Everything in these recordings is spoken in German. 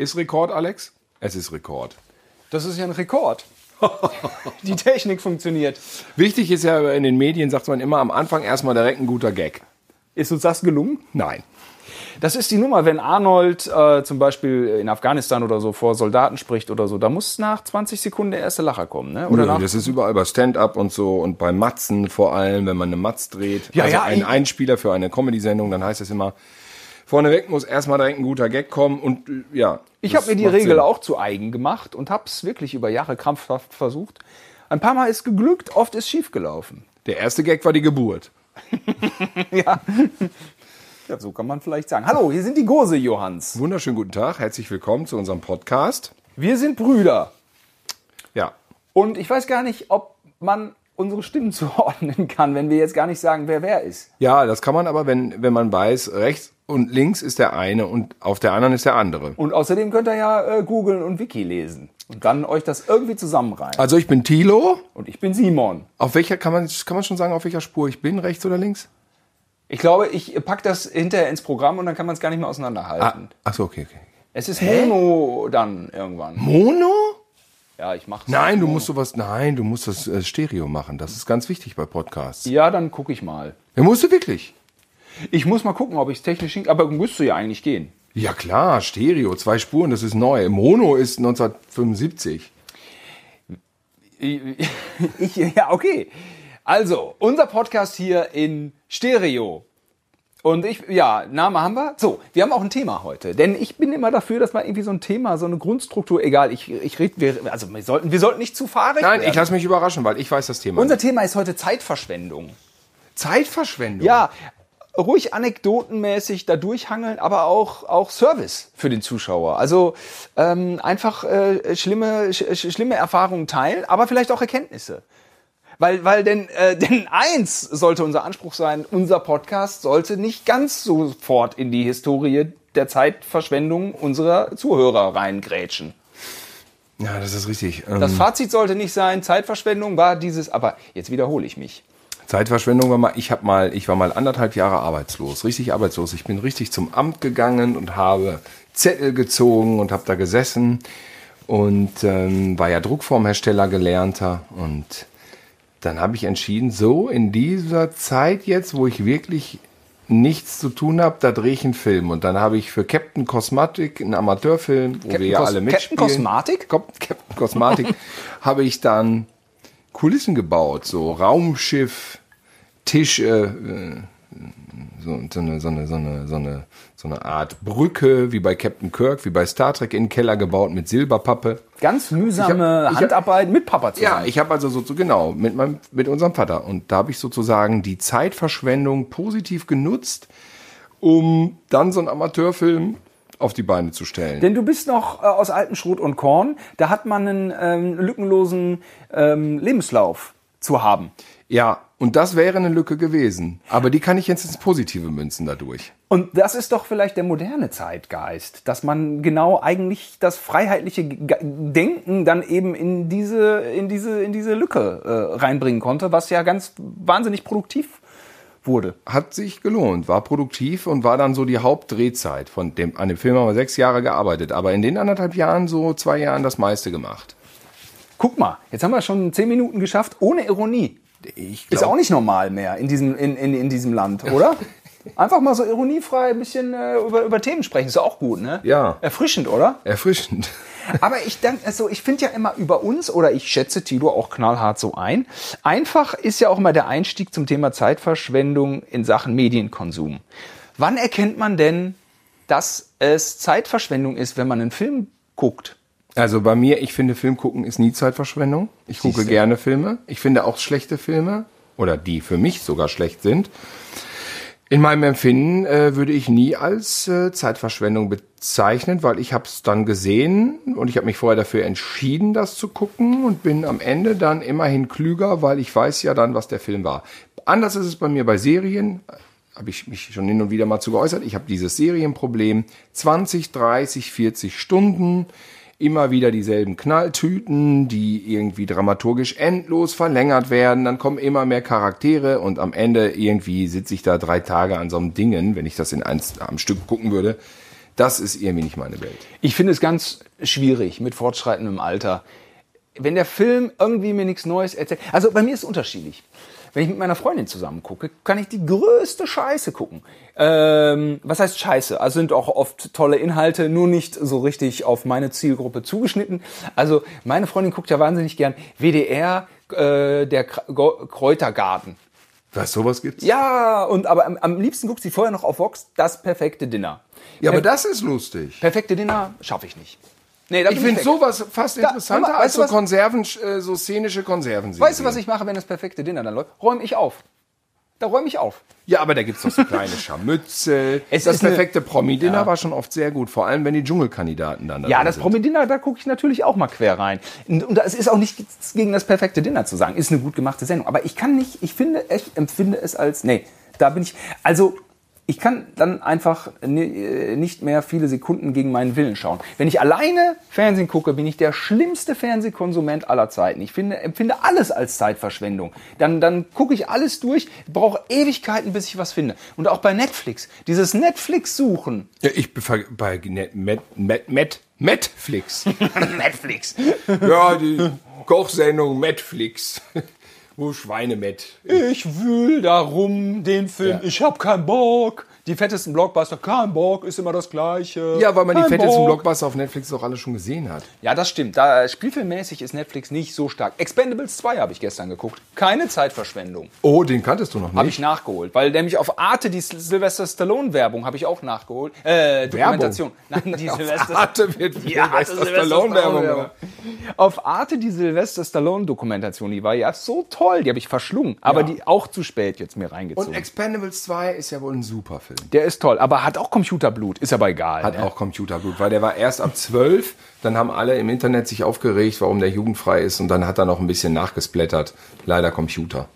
Ist Rekord, Alex? Es ist Rekord. Das ist ja ein Rekord. Die Technik funktioniert. Wichtig ist ja in den Medien, sagt man immer am Anfang erstmal direkt ein guter Gag. Ist uns das gelungen? Nein. Das ist die Nummer, wenn Arnold äh, zum Beispiel in Afghanistan oder so vor Soldaten spricht oder so, da muss nach 20 Sekunden der erste Lacher kommen, ne? Oder Nö, das ist überall bei Stand-up und so und bei Matzen vor allem, wenn man eine Matz dreht. Ja, also ja, ein Einspieler für eine Comedy-Sendung, dann heißt es immer, vorneweg muss erstmal direkt ein guter Gag kommen und ja. ich habe mir die Regel Sinn. auch zu eigen gemacht und habe es wirklich über Jahre krampfhaft versucht. Ein paar Mal ist geglückt, oft ist schief gelaufen. Der erste Gag war die Geburt. Ja. ja, so kann man vielleicht sagen. Hallo, hier sind die Gose Johanns. Wunderschönen guten Tag, herzlich willkommen zu unserem Podcast. Wir sind Brüder. Ja, Und ich weiß gar nicht, ob man unsere Stimmen zuordnen kann, wenn wir jetzt gar nicht sagen, wer wer ist. Ja, das kann man aber, wenn, wenn man weiß, rechts und links ist der eine und auf der anderen ist der andere. Und außerdem könnt ihr ja äh, googeln und Wiki lesen. Und dann euch das irgendwie zusammenreihen. Also ich bin Thilo. Und ich bin Simon. Auf welcher, kann man, kann man schon sagen, auf welcher Spur ich bin, rechts oder links? Ich glaube, ich pack das hinterher ins Programm und dann kann man es gar nicht mehr auseinanderhalten. Ach so, okay, okay. Es ist Mono dann irgendwann. Mono? Ja, ich mach's. Nein, du musst sowas, nein, du musst das äh, Stereo machen. Das ist ganz wichtig bei Podcasts. Ja, dann gucke ich mal. Ja, musst du wirklich? Ich muss mal gucken, ob ich es technisch hin... Aber müsste ja eigentlich gehen. Ja klar, Stereo, zwei Spuren, das ist neu. Mono ist 1975. Ich, ja, okay. Also, unser Podcast hier in Stereo. Und ich, ja, Name haben wir. So, wir haben auch ein Thema heute. Denn ich bin immer dafür, dass man irgendwie so ein Thema, so eine Grundstruktur, egal, ich, ich rede, wir, also wir sollten, wir sollten nicht zu fahrig Nein, werden. ich lasse mich überraschen, weil ich weiß das Thema. Unser Thema ist heute Zeitverschwendung. Zeitverschwendung. Ja, ruhig anekdotenmäßig da durchhangeln, aber auch, auch Service für den Zuschauer. Also ähm, einfach äh, schlimme, sch, sch- schlimme Erfahrungen teilen, aber vielleicht auch Erkenntnisse. Weil, weil denn, äh, denn eins sollte unser Anspruch sein, unser Podcast sollte nicht ganz sofort in die Historie der Zeitverschwendung unserer Zuhörer reingrätschen. Ja, das ist richtig. Ähm, Das Fazit sollte nicht sein, Zeitverschwendung war dieses, aber jetzt wiederhole ich mich. Zeitverschwendung war mal, ich habe mal, ich war mal anderthalb Jahre arbeitslos, richtig arbeitslos. Ich bin richtig zum Amt gegangen und habe Zettel gezogen und habe da gesessen und ähm, war ja Druckformhersteller gelernter und dann habe ich entschieden, so in dieser Zeit jetzt, wo ich wirklich nichts zu tun habe, da drehe ich einen Film und dann habe ich für Captain Cosmatic einen Amateurfilm, wo wir ja Cos- alle Captain mitspielen. Cosmatic? Cop- Captain Cosmatic habe ich dann Kulissen gebaut, so Raumschiff, Tische, äh, so, so, eine, so, eine, so, eine, so, eine, so eine Art Brücke, wie bei Captain Kirk, wie bei Star Trek in den Keller gebaut mit Silberpappe. Ganz mühsame Ich hab- ich hab- Handarbeit mit Papa zusammen. Ja, ich habe also so, genau mit meinem mit unserem Vater und da habe ich sozusagen die Zeitverschwendung positiv genutzt, um dann so einen Amateurfilm auf die Beine zu stellen. Denn du bist noch äh, aus altem Schrot und Korn. Da hat man einen ähm, lückenlosen ähm, Lebenslauf zu haben. Ja, und das wäre eine Lücke gewesen. Aber die kann ich jetzt ins Positive münzen dadurch. Und das ist doch vielleicht der moderne Zeitgeist, dass man genau eigentlich das freiheitliche Denken dann eben in diese, in diese, in diese Lücke äh, reinbringen konnte, was ja ganz wahnsinnig produktiv wurde. Hat sich gelohnt, war produktiv und war dann so die Hauptdrehzeit. Von dem, an dem Film haben wir sechs Jahre gearbeitet, aber in den anderthalb Jahren, so zwei Jahren, das meiste gemacht. Guck mal, jetzt haben wir schon zehn Minuten geschafft, ohne Ironie. Ich Ist auch nicht normal mehr in diesem, in, in, in diesem Land, oder? Einfach mal so ironiefrei ein bisschen äh, über, über Themen sprechen, ist auch gut, ne? Ja. Erfrischend, oder? erfrischend. Aber ich denke, also ich finde ja immer über uns, oder ich schätze Tilo auch knallhart so ein, einfach ist ja auch immer der Einstieg zum Thema Zeitverschwendung in Sachen Medienkonsum. Wann erkennt man denn, dass es Zeitverschwendung ist, wenn man einen Film guckt? Also bei mir, ich finde, Film gucken ist nie Zeitverschwendung. Ich gucke Siehste. gerne Filme. Ich finde auch schlechte Filme oder die für mich sogar schlecht sind. In meinem Empfinden äh, würde ich nie als äh, Zeitverschwendung bezeichnen, weil ich habe es dann gesehen und ich habe mich vorher dafür entschieden, das zu gucken und bin am Ende dann immerhin klüger, weil ich weiß ja dann, was der Film war. Anders ist es bei mir bei Serien, habe ich mich schon hin und wieder mal zu geäußert. Ich habe dieses Serienproblem 20, 30, 40 Stunden immer wieder dieselben Knalltüten, die irgendwie dramaturgisch endlos verlängert werden. Dann kommen immer mehr Charaktere und am Ende irgendwie sitze ich da drei Tage an so einem Dingen, wenn ich das in eins am Stück gucken würde. Das ist irgendwie nicht meine Welt. Ich finde es ganz schwierig mit fortschreitendem Alter. Wenn der Film irgendwie mir nichts Neues erzählt. Also bei mir ist es unterschiedlich. Wenn ich mit meiner Freundin zusammen gucke, kann ich die größte Scheiße gucken. Ähm, was heißt Scheiße? Also sind auch oft tolle Inhalte, nur nicht so richtig auf meine Zielgruppe zugeschnitten. Also meine Freundin guckt ja wahnsinnig gern WDR, äh, der Kr- Kräutergarten. Was, sowas gibt's? Ja, und aber am, am liebsten guckt sie vorher noch auf Vox das perfekte Dinner. Ja, aber das ist lustig. Perfekte Dinner schaffe ich nicht. Nee, da Ich finde sowas fast interessanter hör mal, als so was? Konserven, äh, so szenische Konserven. Weißt du, was ich mache, wenn das perfekte Dinner dann läuft? Räume ich auf. Da räume ich auf. Ja, aber da gibt's doch so kleine Scharmützel. Es das perfekte Promi-Dinner war schon oft sehr gut, vor allem wenn die Dschungelkandidaten dann da Ja, das. Promi-Dinner, da gucke ich natürlich auch mal quer rein. Und es ist auch nichts gegen das perfekte Dinner zu sagen. Ist eine gut gemachte Sendung. Aber ich kann nicht, ich finde, ich empfinde es als, nee, da bin ich, also ich kann dann einfach ni- nicht mehr viele Sekunden gegen meinen Willen schauen. Wenn ich alleine Fernsehen gucke, bin ich der schlimmste Fernsehkonsument aller Zeiten. Ich finde, empfinde alles als Zeitverschwendung. Dann, dann gucke ich alles durch, brauche Ewigkeiten, bis ich was finde. Und auch bei Netflix. Dieses Netflix-Suchen. Ja, ich befa- bei Net, Met, Met, Met, Netflix. Netflix. ja, die Kochsendung Netflix. Wo Schweine met. Ich wühl darum den Film. Ja. Ich hab keinen Bock. Die fettesten Blockbuster, kein Bock, ist immer das Gleiche. Ja, weil man die Kein fettesten Bock. Blockbuster auf Netflix doch alle schon gesehen hat. Ja, das stimmt. Da spielfilmmäßig ist Netflix nicht so stark. Expendables 2 habe ich gestern geguckt. Keine Zeitverschwendung. Oh, den kanntest du noch Habe nicht. ich nachgeholt. Weil nämlich auf Arte die Sylvester Stallone-Werbung habe ich auch nachgeholt. Äh, Dokumentation. Nein, die Sylvester. Arte wird Ja, Sylvester Sylvester Stallone-Werbung. Auf Arte die Sylvester Stallone-Dokumentation, die war ja so toll, die habe ich verschlungen. Aber Ja. die auch zu spät jetzt mir Und reingezogen. Expendables 2 ist ja wohl ein super Film. Der ist toll, aber hat auch Computerblut, ist aber egal. Hat ne? auch Computerblut, weil der war erst ab 12. Dann haben alle im Internet sich aufgeregt, warum der jugendfrei ist. Und dann hat er noch ein bisschen nachgesplättert. Leider Computer.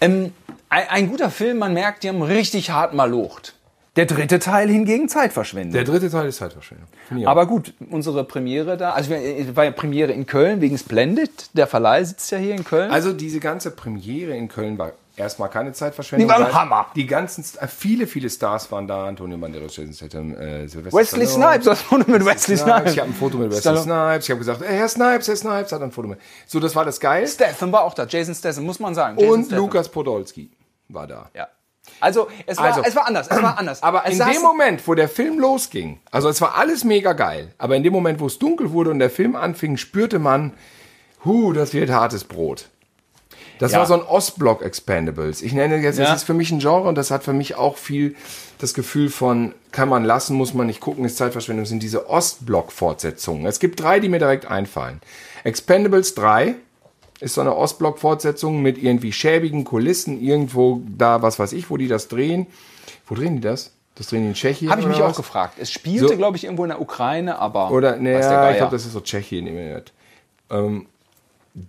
Ähm, ein, ein guter Film, man merkt, die haben richtig hart malocht. Der dritte Teil hingegen Zeitverschwendung. Der dritte Teil ist Zeitverschwendung. Aber gut, unsere Premiere da, also wir- es war ja Premiere in Köln wegen Splendid. Der Verleih sitzt ja hier in Köln. Also diese ganze Premiere in Köln war erstmal keine Zeitverschwendung. Die war ein weil Hammer. Die ganzen, äh, viele, viele Stars waren da. Antonio Banderas, Jason Statham, äh, Sylvester Wesley Stallone. Snipes, das Foto mit Wesley Snipes. Ich habe ein Foto mit Wesley. Snipes. Ich habe gesagt, ey, Herr Snipes, Herr Snipes hat ein Foto mit. So, das war das geil. Statham war auch da, Jason Statham, muss man sagen. Jason Und Statham. Lukas Podolski war da. Ja. Also es, war, Also- es war anders, es war anders. Aber es in dem Moment, wo der Film losging, also es war alles mega geil, aber in dem Moment, wo es dunkel wurde und der Film anfing, spürte man, hu, das wird hartes Brot. Das Ja. war so ein Ostblock Expendables. Ich nenne jetzt, das Ja. ist für mich ein Genre und das hat für mich auch viel das Gefühl von, kann man lassen, muss man nicht gucken, ist Zeitverschwendung, sind diese Ostblock-Fortsetzungen. Es gibt drei, die mir direkt einfallen. Expendables 3 ist so eine Ostblock-Fortsetzung mit irgendwie schäbigen Kulissen, irgendwo da, was weiß ich, wo die das drehen. Wo drehen die das? Das drehen die in Tschechien? Habe ich mich oder auch was? gefragt. Es spielte, So. glaube ich, irgendwo in der Ukraine, aber. Oder, naja, ich glaube, das ist so Tschechien. Ähm,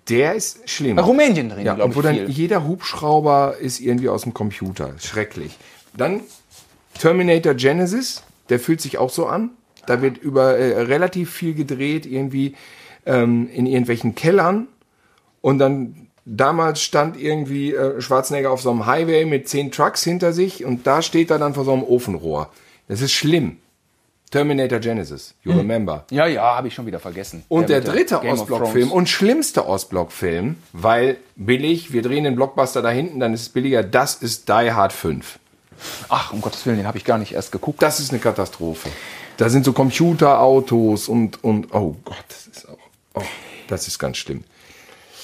der ist schlimm. Rumänien drehen, Ja, glaube und wo ich, dann viel. jeder Hubschrauber ist irgendwie aus dem Computer. Schrecklich. Dann Terminator Genesis, der fühlt sich auch so an. Da wird über äh, relativ viel gedreht, irgendwie ähm, in irgendwelchen Kellern. Und dann damals stand irgendwie äh, Schwarzenegger auf so einem Highway mit zehn Trucks hinter sich und da steht er dann vor so einem Ofenrohr. Das ist schlimm. Terminator Genesis, you remember. Ja, ja, habe ich schon wieder vergessen. Und der mit dritte Ostblock-Film und schlimmste Ostblock-Film, weil billig, wir drehen den Blockbuster da hinten, dann ist es billiger, das ist Die Hard 5. Ach, um Gottes Willen, den habe ich gar nicht erst geguckt. Das ist eine Katastrophe. Da sind so Computerautos und, und, oh Gott, das ist auch, oh, das ist ganz schlimm.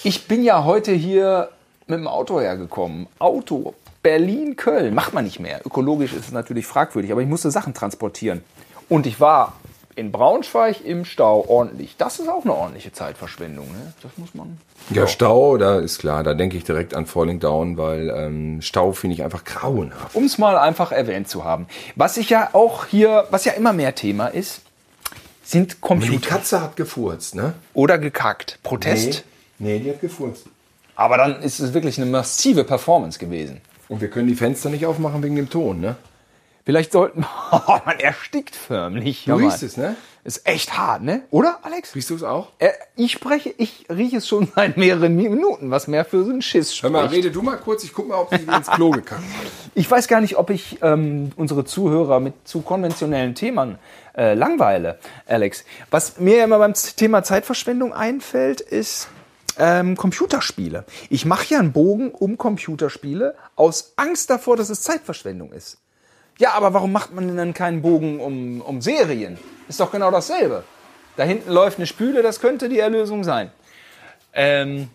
Ich bin ja heute hier mit dem Auto hergekommen. Auto, Berlin, Köln. Macht man nicht mehr. Ökologisch ist es natürlich fragwürdig, aber ich musste Sachen transportieren. Und ich war in Braunschweig im Stau ordentlich. Das ist auch eine ordentliche Zeitverschwendung. Ne? Das muss man. Ja, Stau, da ist klar, da denke ich direkt an Falling Down, weil ähm, Stau finde ich einfach grauenhaft. Um es mal einfach erwähnt zu haben. Was ich ja auch hier, was ja immer mehr Thema ist, sind Die Computer Katze hat gefurzt, ne? oder gekackt. Protest. Nee, die hat gefurzt. Aber dann ist es wirklich eine massive Performance gewesen. Und wir können die Fenster nicht aufmachen wegen dem Ton, ne? Vielleicht sollten. Oh, man erstickt förmlich. Du Hör riechst es, ne? Ist echt hart, ne? Oder, Alex? Riechst du es auch? Äh, ich spreche, ich rieche es schon seit mehreren Minuten, was mehr für so einen Schiss Hör spricht. mal, rede du mal kurz, ich guck mal, ob sie ins Klo gekackt hat. Ich weiß gar nicht, ob ich ähm, unsere Zuhörer mit zu konventionellen Themen äh, langweile, Alex. Was mir ja immer beim Thema Zeitverschwendung einfällt, ist ähm, Computerspiele. Ich mache ja einen Bogen um Computerspiele aus Angst davor, dass es Zeitverschwendung ist. Ja, aber warum macht man denn dann keinen Bogen um, um Serien? Ist doch genau dasselbe. Da hinten läuft eine Spüle, das könnte die Erlösung sein. Ähm,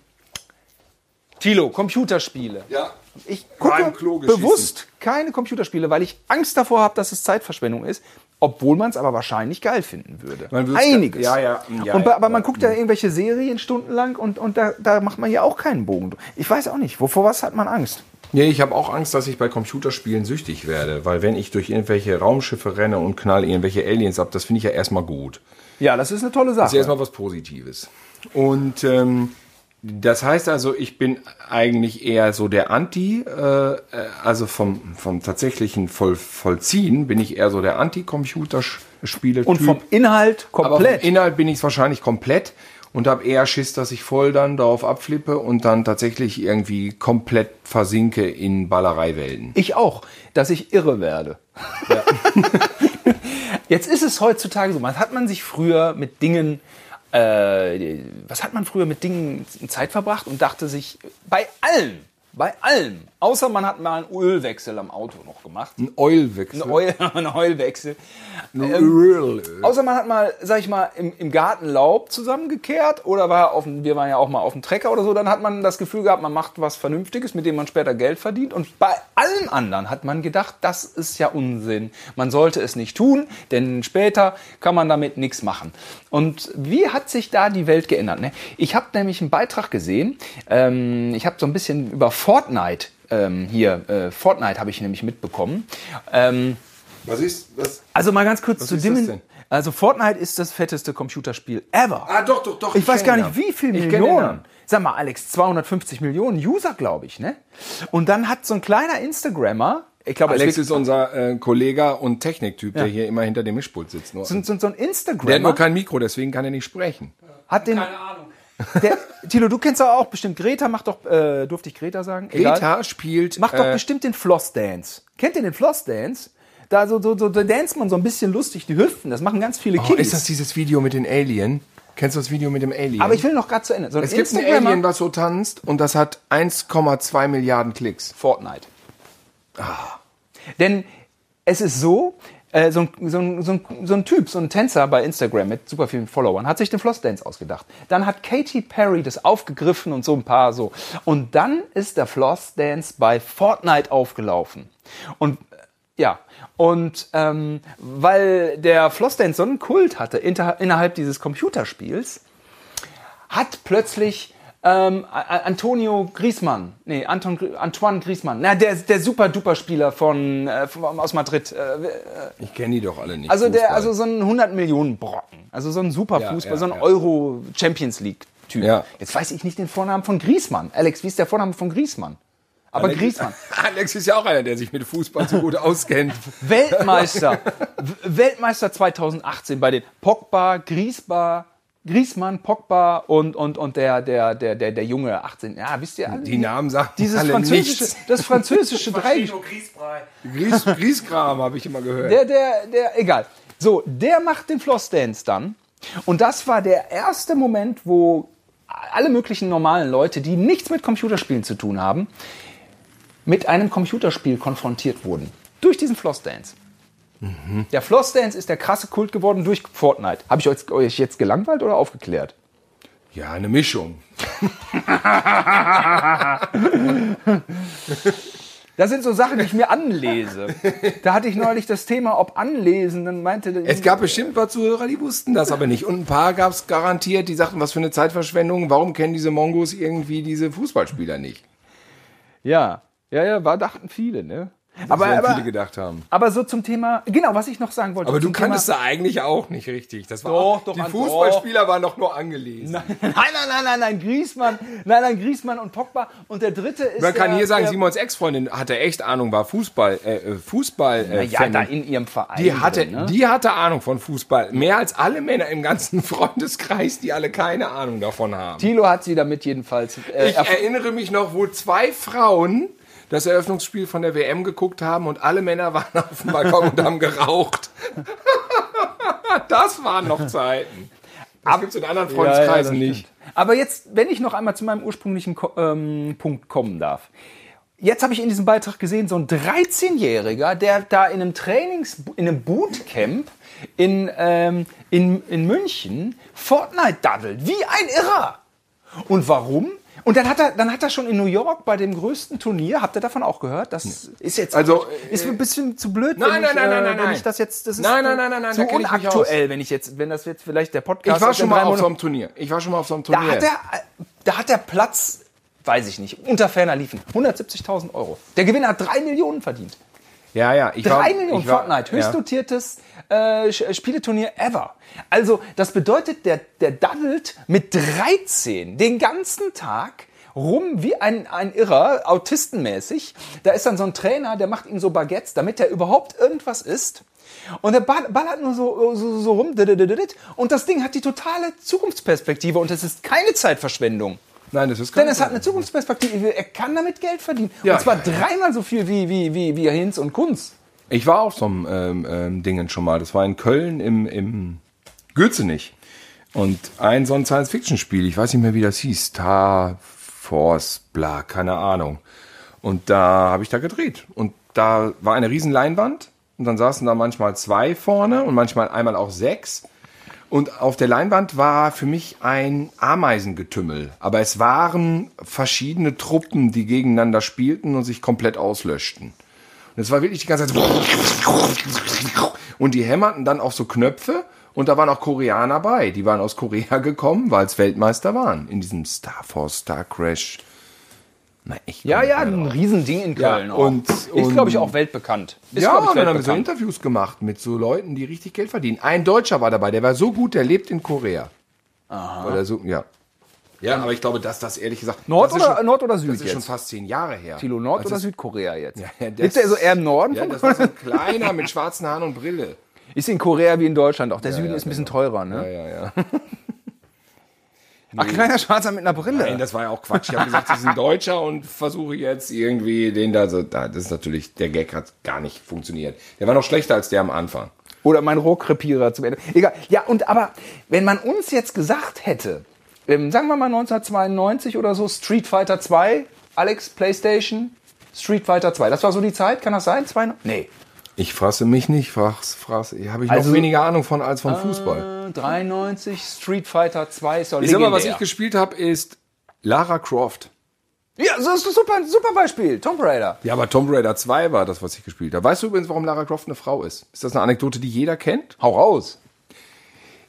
Tilo, Computerspiele. Ja. Ich gucke bewusst keine Computerspiele, weil ich Angst davor habe, dass es Zeitverschwendung ist, obwohl man es aber wahrscheinlich geil finden würde. Einiges. ja, ja, ja, und, aber man guckt ja irgendwelche Serien stundenlang und, und da, da macht man ja auch keinen Bogen. Ich weiß auch nicht, wovor was hat man Angst? Nee, ich habe auch Angst, dass ich bei Computerspielen süchtig werde, weil wenn ich durch irgendwelche Raumschiffe renne und knall irgendwelche Aliens ab, das finde ich ja erstmal gut. Ja, das ist eine tolle Sache. Das ist erstmal was Positives. Und ähm, das heißt also, ich bin eigentlich eher so der Anti, äh, also vom, vom tatsächlichen Voll, Vollziehen bin ich eher so der Anti-Computerspiele. und vom Inhalt Aber komplett. vom Inhalt bin ich es wahrscheinlich komplett und habe eher Schiss, dass ich voll dann darauf abflippe und dann tatsächlich irgendwie komplett versinke in Ballereiwelten. Ich auch, dass ich irre werde. Jetzt ist es heutzutage so, was hat man sich früher mit Dingen, äh, was hat man früher mit Dingen Zeit verbracht und dachte sich, bei allem, bei allem, außer man hat mal einen Ölwechsel am Auto noch gemacht, Ein Oilwechsel. einen, Oil, einen Oilwechsel, Öl. Außer man hat mal, sag ich mal, im, im Garten Laub zusammengekehrt oder war auf wir waren ja auch mal auf dem Trecker oder so, dann hat man das Gefühl gehabt, man macht was Vernünftiges, mit dem man später Geld verdient. Und bei allen anderen hat man gedacht, das ist ja Unsinn. Man sollte es nicht tun, denn später kann man damit nichts machen. Und wie hat sich da die Welt geändert? Ne? Ich habe nämlich einen Beitrag gesehen, ähm, ich habe so ein bisschen über Fortnite ähm, hier, äh, Fortnite habe ich nämlich mitbekommen. Ähm, Was ist das? also mal ganz kurz Was zu dimmen. denn? Also Fortnite ist das fetteste Computerspiel ever. Ah, doch, doch, doch. ich weiß kenn gar nicht, wie Ich den Millionen. Namen. Sag mal, Alex, 250 Millionen User, glaube ich, ne? Und dann hat so ein kleiner Instagrammer, ich glaube, Alex ist unser äh, Kollege und Techniktyp, der hier immer hinter dem Mischpult sitzt. Nur. so, so, so ein Der hat nur Instagrammer kein Mikro, deswegen kann er nicht sprechen. hat den. Keine Ahnung. Der, Tilo, du kennst doch auch bestimmt Greta, macht doch, äh, durfte ich Greta sagen? Egal. Greta spielt. Macht doch äh, bestimmt den Floss Dance. Kennt ihr den Floss Dance? Da so, so, so, da dance man so ein bisschen lustig die Hüften. Das machen ganz viele oh, Kiddies. ist das dieses Video mit den Alien? Kennst du das Video mit dem Alien? Aber ich will noch gerade zu Ende. So es gibt ein Alien, was so tanzt und das hat 1,2 Milliarden Klicks. Fortnite. Denn es ist so, äh, so, ein, so, ein, so, ein, so ein Typ, so ein Tänzer bei Instagram mit super vielen Followern, hat sich den Floss Dance ausgedacht. Dann hat Katy Perry das aufgegriffen und so ein paar so. Und dann ist der Floss Dance bei Fortnite aufgelaufen. Und äh, ja, und ähm, weil der Floss Dance so einen Kult hatte innerhalb dieses Computerspiels, hat plötzlich ähm, Antonio Griezmann, nee, Anton, Antoine Griezmann, na, der, der super-duper-Spieler von, äh, von, aus Madrid. Äh, Ich kenne die doch alle nicht. also, der, also so ein 100 Millionen Brocken. Also so ein super Ja, Fußball, ja, so ein ja. Euro-Champions League-Typ. Ja. Jetzt weiß ich nicht den Vornamen von Griezmann. Alex, wie ist der Vorname von Griezmann? Aber Griezmann. Alex ist ja auch einer, der sich mit Fußball so gut auskennt. Weltmeister. Weltmeister 2018 bei den Pogba, Griezmann, Griezmann, Pogba und, und, und der, der, der, der, der junge 18. Ja, wisst ihr alle? Die Namen sagen Dieses alle französische, nichts. das französische Drei. Grieß, Grießkram habe ich immer gehört. Der, der, der, egal. So, der macht den Floss Dance dann. Und das war der erste Moment, wo alle möglichen normalen Leute, die nichts mit Computerspielen zu tun haben, mit einem Computerspiel konfrontiert wurden. Durch diesen Floss Dance. Der Floss Dance ist der krasse Kult geworden durch Fortnite. Habe ich euch- euch jetzt gelangweilt oder aufgeklärt? Ja, eine Mischung. Das sind so Sachen, die ich mir anlese. Da hatte ich neulich das Thema, ob anlesen, dann meinte Es gab bestimmt ein paar Zuhörer, die wussten das aber nicht. Und ein paar gab es garantiert, die sagten, was für eine Zeitverschwendung. Warum kennen diese Mongos irgendwie diese Fußballspieler nicht? Ja, ja, ja, war, dachten viele, ne? Aber, aber, viele gedacht haben. aber so zum Thema, genau, was ich noch sagen wollte. Aber du kanntest Thema, da eigentlich auch nicht richtig. Das war Doch, doch, die an- Fußballspieler waren doch nur angelesen. Nein, nein, nein, nein, nein, Griezmann, nein, nein, Griezmann und Pogba. Und der dritte ist. Man kann der, hier sagen, der, Simons Ex-Freundin hatte echt Ahnung, war Fußball, äh, äh, Fußball. Äh, Ja, Fan. da in ihrem Verein. die hatte, ne? die hatte Ahnung von Fußball. Mehr als alle Männer im ganzen Freundeskreis, die alle keine Ahnung davon haben. Thilo hat sie damit jedenfalls. Äh, Ich erinnere mich noch, wo zwei Frauen das Eröffnungsspiel von der WM geguckt haben und alle Männer waren auf dem Balkon und haben geraucht. das waren noch Zeiten. Das gibt es in anderen Ja, Freundeskreisen ja, das nicht. Aber jetzt, wenn ich noch einmal zu meinem ursprünglichen Ko ähm, Punkt kommen darf. Jetzt habe ich in diesem Beitrag gesehen, so ein 13-Jähriger, der da in einem Trainings, in einem Bootcamp in, ähm, in, in München Fortnite daddelt. Wie ein Irrer. Und warum? Und dann hat er, dann hat er schon in New York bei dem größten Turnier, habt ihr davon auch gehört? Das ist jetzt Also, ist ein bisschen zu blöd, Nein, wenn, nein, ich, nein, nein, äh, nein, ich das jetzt, das ist Nein, nein, nein, nein, nein, zu da unaktuell, wenn ich jetzt, wenn das jetzt vielleicht der Podcast Ich war schon mal drei auf so einem Turnier. Ich war schon mal auf so einem da Turnier. hat, er, da hat der Platz, weiß ich nicht, unter ferner liefen, 170.000 Euro. Der Gewinner hat 3 Millionen verdient. Ja, ja. Ich 3 war, Millionen ich war, Fortnite, höchst ja. dotiertes äh, Sch- Spieleturnier ever. Also, das bedeutet, der, der daddelt mit 13 den ganzen Tag rum wie ein, ein Irrer, autistenmäßig. Da ist dann so ein Trainer, der macht ihm so Baguettes, damit er überhaupt irgendwas isst. Und der ball- ballert nur so, so, so rum. Und das Ding hat die totale Zukunftsperspektive und es ist keine Zeitverschwendung. Nein, das ist Denn kein es hat eine Zukunftsperspektive. Er kann damit Geld verdienen. Ja. Und zwar dreimal so viel wie, wie, wie, wie Hinz und Kunz. Ich war auf so einem ähm, ähm, Dingen schon mal. Das war in Köln im, im Gürzenich. Und ein so ein Science-Fiction-Spiel, ich weiß nicht mehr, wie das hieß. Star Force, bla, keine Ahnung. Und da habe ich da gedreht. Und da war eine riesen Leinwand. Und dann saßen da manchmal zwei vorne und manchmal einmal auch sechs. Und auf der Leinwand war für mich ein Ameisengetümmel. Aber es waren verschiedene Truppen, die gegeneinander spielten und sich komplett auslöschten. Und es war wirklich die ganze Zeit. Und die hämmerten dann auf so Knöpfe. Und da waren auch Koreaner bei. Die waren aus Korea gekommen, weil es Weltmeister waren. In diesem Star Force, Star Crash. Na, echt. Ja, ja, ein Riesending in Köln. Ja, auch. und- ist, glaube ich, auch weltbekannt. Ist, ja, ich, und dann haben wir so weltbekannt. Interviews gemacht mit so Leuten, die richtig Geld verdienen. Ein Deutscher war dabei, der war so gut, der lebt in Korea. Aha. Oder so, ja. Ja, aber ich glaube, dass das ehrlich gesagt. Nord das oder, schon, Nord oder Süd Das ist schon jetzt? fast zehn Jahre her. Thilo, Nord Also oder das- Südkorea jetzt? Ja, das- Lebt er so eher im Norden? Ja, das war so ein kleiner mit schwarzen Haaren und Brille. ist in Korea wie in Deutschland. Auch der Süden ja, ist ein bisschen teurer, ne? Ja, ja, ja. Ach, kleiner Schwarzer mit einer Brille. Nein, das war ja auch Quatsch. Ich habe gesagt, das ist ein Deutscher und versuche jetzt irgendwie den da so. da- Das ist natürlich, der Gag hat gar nicht funktioniert. Der war noch schlechter als der am Anfang. Oder mein Rohkrepierer zum Ende. Egal. Ja, und aber, wenn man uns jetzt gesagt hätte, ähm, sagen wir mal 1992 oder so, Street Fighter 2, Alex, Playstation, Street Fighter 2. Das war so die Zeit, kann das sein? Zwei, nee. Ich fasse mich nicht, frage ich, habe ich Also- noch weniger Ahnung von als vom Fußball. Äh, 93, Street Fighter 2 ist doch Ich sag mal, was legendär. ich gespielt habe, ist Lara Croft. Ja, so ist ein super, super Beispiel. Tomb Raider. Ja, aber Tomb Raider 2 war das, was ich gespielt habe. Weißt du übrigens, warum Lara Croft eine Frau ist? Ist das eine Anekdote, die jeder kennt? Hau raus.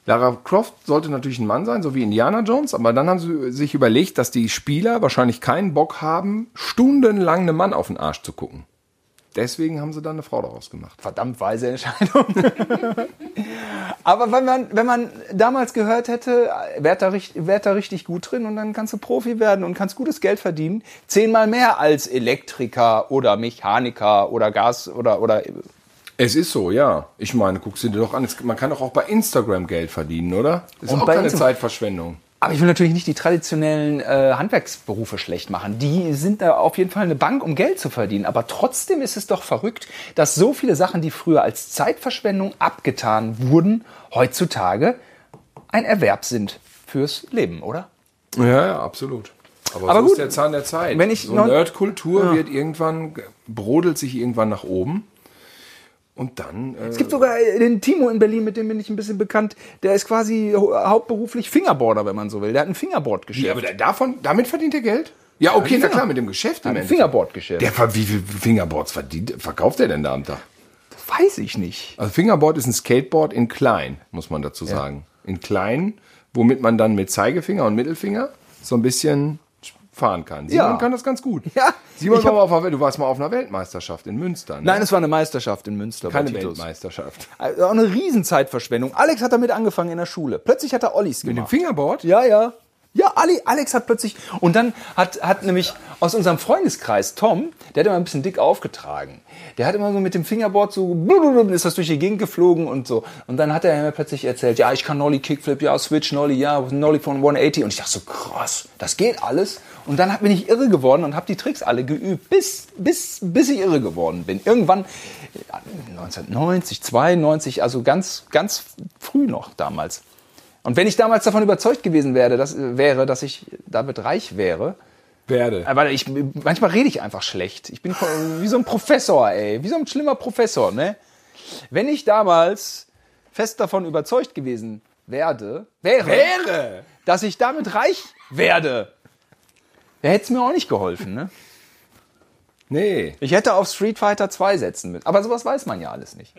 Lara Croft sollte natürlich ein Mann sein, so wie Indiana Jones, aber dann haben sie sich überlegt, dass die Spieler wahrscheinlich keinen Bock haben, stundenlang einem Mann auf den Arsch zu gucken. Deswegen haben sie dann eine Frau daraus gemacht. Verdammt weise Entscheidung. Aber wenn man, wenn man damals gehört hätte, werd da, werd da richtig gut drin und dann kannst du Profi werden und kannst gutes Geld verdienen, zehnmal mehr als Elektriker oder Mechaniker oder Gas oder, oder Es ist so, ja. Ich meine, guckst du dir doch an. Es- Man kann doch auch bei Instagram Geld verdienen, oder? Ist Und auch keine Instagram- Zeitverschwendung. Aber ich will natürlich nicht die traditionellen äh, Handwerksberufe schlecht machen. Die sind da auf jeden Fall eine Bank, um Geld zu verdienen. Aber trotzdem ist es doch verrückt, dass so viele Sachen, die früher als Zeitverschwendung abgetan wurden, heutzutage ein Erwerb sind fürs Leben, oder? Ja, ja, absolut. Aber, Aber so gut, ist der Zahn der Zeit. wenn ich so Nerdkultur wird irgendwann, brodelt sich irgendwann nach oben. Und dann, äh, Es gibt sogar den Timo in Berlin, mit dem bin ich ein bisschen bekannt. Der ist quasi hau- hauptberuflich Fingerboarder, wenn man so will. Der hat ein Fingerboard-Geschäft. ja, aber der- davon, damit verdient er Geld? Ja, okay, na Finger- klar, mit dem Geschäft ein. Fingerboard-Geschäft. Der, wie viel Fingerboards verdient, verkauft er denn da am Tag? Das weiß ich nicht. Also Fingerboard ist ein Skateboard in klein, muss man dazu sagen. In klein, womit man dann mit Zeigefinger und Mittelfinger so ein bisschen fahren kann. Simon Ja. kann das ganz gut. Ja. Simon war mal auf, du warst mal auf einer Weltmeisterschaft in Münster. Ne? Nein, es war eine Meisterschaft in Münster. keine. Weltmeisterschaft. Also auch eine Riesenzeitverschwendung. Alex hat damit angefangen in der Schule. Plötzlich hat er Ollis Mit dem gemacht. Fingerboard? Ja, ja. Ja, Ali, Alex hat plötzlich. Und dann hat, hat nämlich aus unserem Freundeskreis Tom, der hat immer ein bisschen dick aufgetragen. Der hat immer so mit dem Fingerboard so, ist das durch die Gegend geflogen und so. Und dann hat er mir plötzlich erzählt, ja, ich kann Nolly Kickflip, ja, Switch Nolly, ja, Nolly von 180. Und ich dachte so, krass, das geht alles. Und dann bin ich irre geworden und habe die Tricks alle geübt, bis, bis, bis ich irre geworden bin. Irgendwann, ja, 1990, 92, also ganz, ganz früh noch damals. Und wenn ich damals davon überzeugt gewesen wäre, dass, wäre, dass ich damit reich wäre, Werde. äh, weil ich manchmal rede ich einfach schlecht. Ich bin wie so ein Professor, ey, wie so ein schlimmer Professor, ne? Wenn ich damals fest davon überzeugt gewesen werde, wäre, Wäre! dass ich damit reich werde, da hätte es mir auch nicht geholfen, ne? Nee. Ich hätte auf Street Fighter 2 setzen müssen. Aber sowas weiß man ja alles nicht.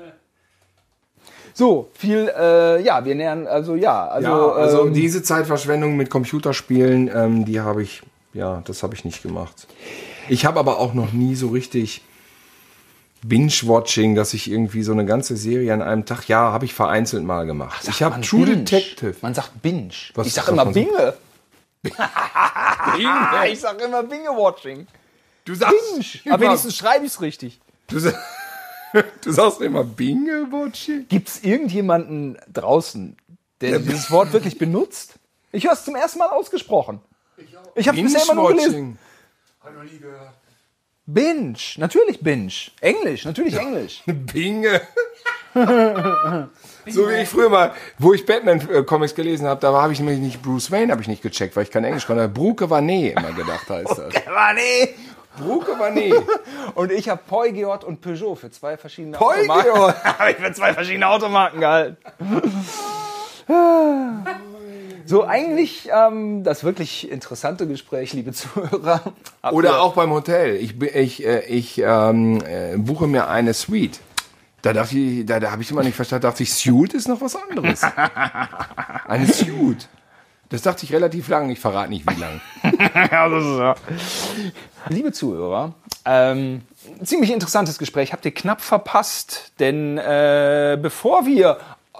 So, viel, äh, ja, wir nähern, also ja, also, Ja, also ähm, diese Zeitverschwendung mit Computerspielen, ähm, die habe ich, ja, das habe ich nicht gemacht. Ich habe aber auch noch nie so richtig Binge-Watching, dass ich irgendwie so eine ganze Serie an einem Tag, ja, habe ich vereinzelt mal gemacht. ich habe True Binge. Detective. Man sagt Binge. Was ich sag sagt immer so? Binge. ich sag immer Binge-Watching. Du sagst, Binge. Aber wenigstens schreibe ich es richtig. du, sa- du sagst immer Binge-Watching? Gibt es irgendjemanden draußen, der dieses Wort wirklich benutzt? Ich höre es zum ersten Mal ausgesprochen. Ich habe es bisher immer nur gelesen. Binge-Watching. Binge. Natürlich Binge. Englisch. Natürlich Englisch. Binge. so wie ich früher mal, wo ich Batman-Comics gelesen habe, da habe ich nämlich nicht Bruce Wayne, habe ich nicht gecheckt, weil ich kein Englisch konnte. Bruke Vanet immer gedacht heißt das. Manni. Bruke Vanet. Und ich habe Peugeot und Peugeot für zwei verschiedene Peugeot. Automarken. habe ich für zwei verschiedene Automarken gehalten. So, eigentlich ähm, das wirklich interessante Gespräch, liebe Zuhörer. Oder auch beim Hotel. Ich, ich, äh, ich ähm, äh, buche mir eine Suite. Da ich, da, da habe ich immer nicht verstanden, dachte ich, Suite ist noch was anderes. Eine Suite. Das dachte ich relativ lang, ich verrate nicht wie lang. Ja, das ist ja. Liebe Zuhörer, ähm, ziemlich interessantes Gespräch habt ihr knapp verpasst, denn äh, bevor wir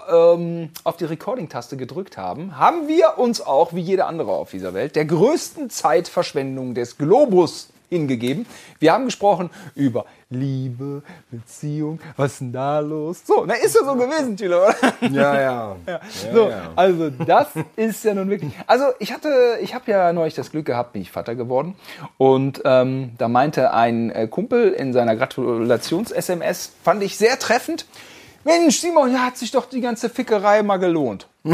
ähm, auf die Recording-Taste gedrückt haben, haben wir uns auch, wie jeder andere auf dieser Welt, der größten Zeitverschwendung des Globus hingegeben. Wir haben gesprochen über Liebe, Beziehung, was ist denn da los? So, na ist ja so gewesen, Thilo, oder? Ja, ja. So, ja. also das ist ja nun wirklich. Also ich hatte, ich habe ja neulich das Glück gehabt, bin ich Vater geworden und ähm, da meinte ein äh, Kumpel in seiner Gratulations-SMS, fand ich sehr treffend. Mensch, Simon, ja, hat sich doch die ganze Fickerei mal gelohnt.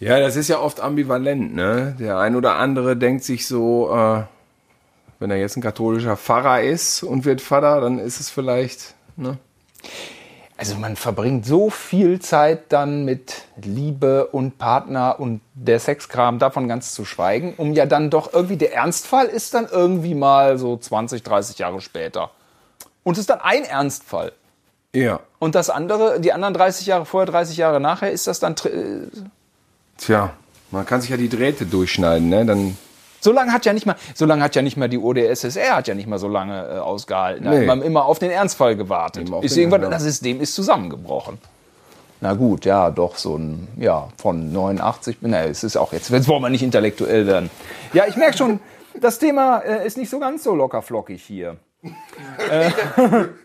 Ja, das ist ja oft ambivalent, ne? Der ein oder andere denkt sich so, äh, wenn er jetzt ein katholischer Pfarrer ist und wird Vater, dann ist es vielleicht, ne? Also man verbringt so viel Zeit dann mit Liebe und Partner und der Sexkram, davon ganz zu schweigen, um ja dann doch irgendwie, der Ernstfall ist dann irgendwie mal so 20, 30 Jahre später. Und es ist dann ein Ernstfall. Ja. Und das andere, die anderen 30 Jahre vorher, 30 Jahre nachher, ist das dann. Äh, Tja, man kann sich ja die Drähte durchschneiden, ne? Dann So lange hat ja nicht mal, so lange hat ja nicht mal die OdSSR hat ja nicht mal so lange äh, ausgehalten. Da Nee. hat man immer auf den Ernstfall gewartet. Ist irgendwann, das System ist zusammengebrochen. Na gut, ja, doch so ein, ja, von 89, na, es ist auch jetzt, jetzt wollen wir nicht intellektuell werden. Ja, ich merke schon, das Thema äh, ist nicht so ganz so locker flockig hier.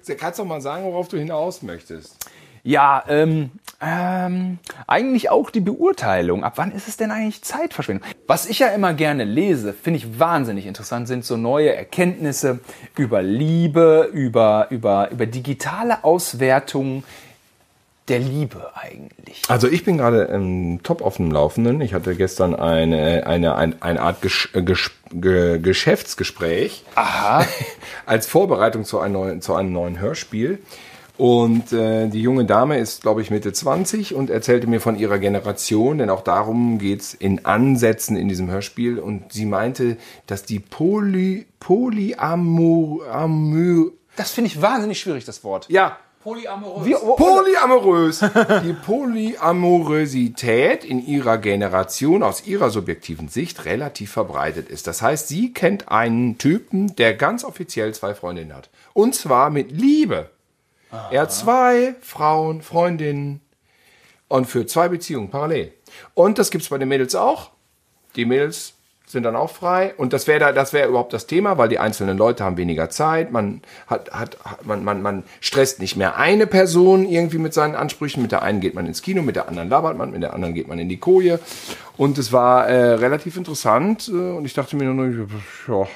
Du kannst doch mal sagen, worauf du hinaus möchtest. Ja, ähm, ähm, eigentlich auch die Beurteilung. Ab wann ist es denn eigentlich Zeitverschwendung? Was ich ja immer gerne lese, finde ich wahnsinnig interessant, sind so neue Erkenntnisse über Liebe, über, über, über digitale Auswertung der Liebe eigentlich. Also ich bin gerade ähm, top auf dem Laufenden. Ich hatte gestern eine, eine, eine, eine Art Gesch äh, Gesch Ge Geschäftsgespräch Aha. als Vorbereitung zu einem neuen, zu einem neuen Hörspiel. Und äh, die junge Dame ist, glaube ich, Mitte 20 und erzählte mir von ihrer Generation, denn auch darum geht's in Ansätzen in diesem Hörspiel. Und sie meinte, dass die Poly, Polyamor, Amor, Das finde ich wahnsinnig schwierig, das Wort. ja, Polyamorös. Wie, wo, Polyamorös. Die Polyamorosität in ihrer Generation aus ihrer subjektiven Sicht relativ verbreitet ist. Das heißt, sie kennt einen Typen, der ganz offiziell zwei Freundinnen hat. Und zwar mit Liebe. Er hat zwei Frauen, Freundinnen und für zwei Beziehungen parallel. Und das gibt's bei den Mädels auch. Die Mädels sind dann auch frei. Und das wäre da, das wäre überhaupt das Thema, weil die einzelnen Leute haben weniger Zeit. Man hat, hat, man, man, man stresst nicht mehr eine Person irgendwie mit seinen Ansprüchen. Mit der einen geht man ins Kino, mit der anderen labert man, mit der anderen geht man in die Koje. Und es war äh, relativ interessant. Äh, und ich dachte mir nur, ja,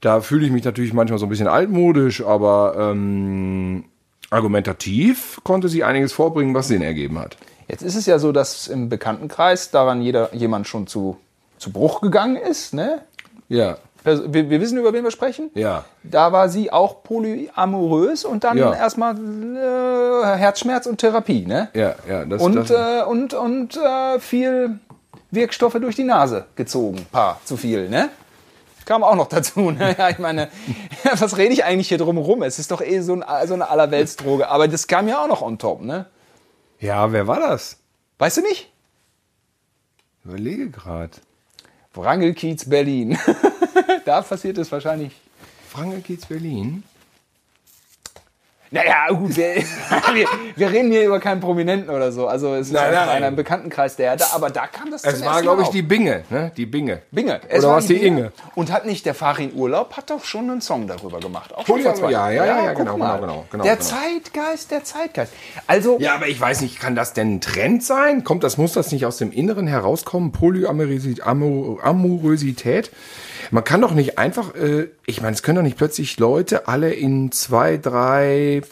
da fühle ich mich natürlich manchmal so ein bisschen altmodisch, aber ähm, argumentativ konnte sie einiges vorbringen, was Sinn ergeben hat. Jetzt ist es ja so, dass im Bekanntenkreis daran jeder, jemand schon zu, zu Bruch gegangen ist. Ne? Ja, Wir, wir wissen, über wen wir sprechen. ja. Da war sie auch polyamorös und dann Ja. erstmal äh, Herzschmerz und Therapie. Ne? Ja, ja, das, Und, das, äh, und, und äh, viel Wirkstoffe durch die Nase gezogen. Paar zu viel, ne? Kam auch noch dazu. Ne? Ja, ich meine, was rede ich eigentlich hier drum rum? Es ist doch eh so, ein, so eine Allerweltsdroge. Aber das kam ja auch noch on top, ne? ja, wer war das? Weißt du nicht? Überlege gerade. Wrangelkiez Berlin. da passiert es wahrscheinlich. Frankelkiez Berlin. Naja, gut, wir, wir, wir reden hier über keinen Prominenten oder so. Also es ist Nein, nein. einer im Bekanntenkreis, der da, aber da kam das Es war, glaube ich, auf. die Binge, ne? Die Binge. Binge. Es Oder war was die Binge. Inge? Und hat nicht der Farin Urlaub, hat doch schon einen Song darüber gemacht. Auch schon Polyam- vor zwei ja, ja, ja, ja, genau, genau, genau, genau, Der genau. Zeitgeist, der Zeitgeist. Also, Ja, aber ich weiß nicht, kann das denn ein Trend sein? Kommt das, muss das nicht aus dem Inneren herauskommen? Polyamorosität? Amor? Man kann doch nicht einfach, äh, ich meine, es können doch nicht plötzlich Leute alle in zwei, drei,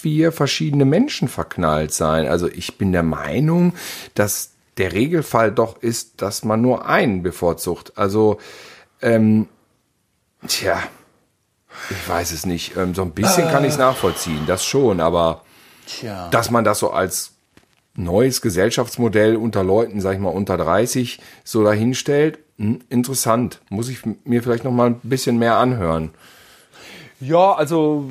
vier verschiedene Menschen verknallt sein. Also ich bin der Meinung, dass der Regelfall doch ist, dass man nur einen bevorzugt. Also, ähm, tja, ich weiß es nicht. Ähm, so ein bisschen kann ich es nachvollziehen, das schon, aber tja. dass man das so als neues Gesellschaftsmodell unter Leuten, sag ich mal, unter 30 so dahinstellt, hm, interessant. Muss ich mir vielleicht noch mal ein bisschen mehr anhören. Ja, also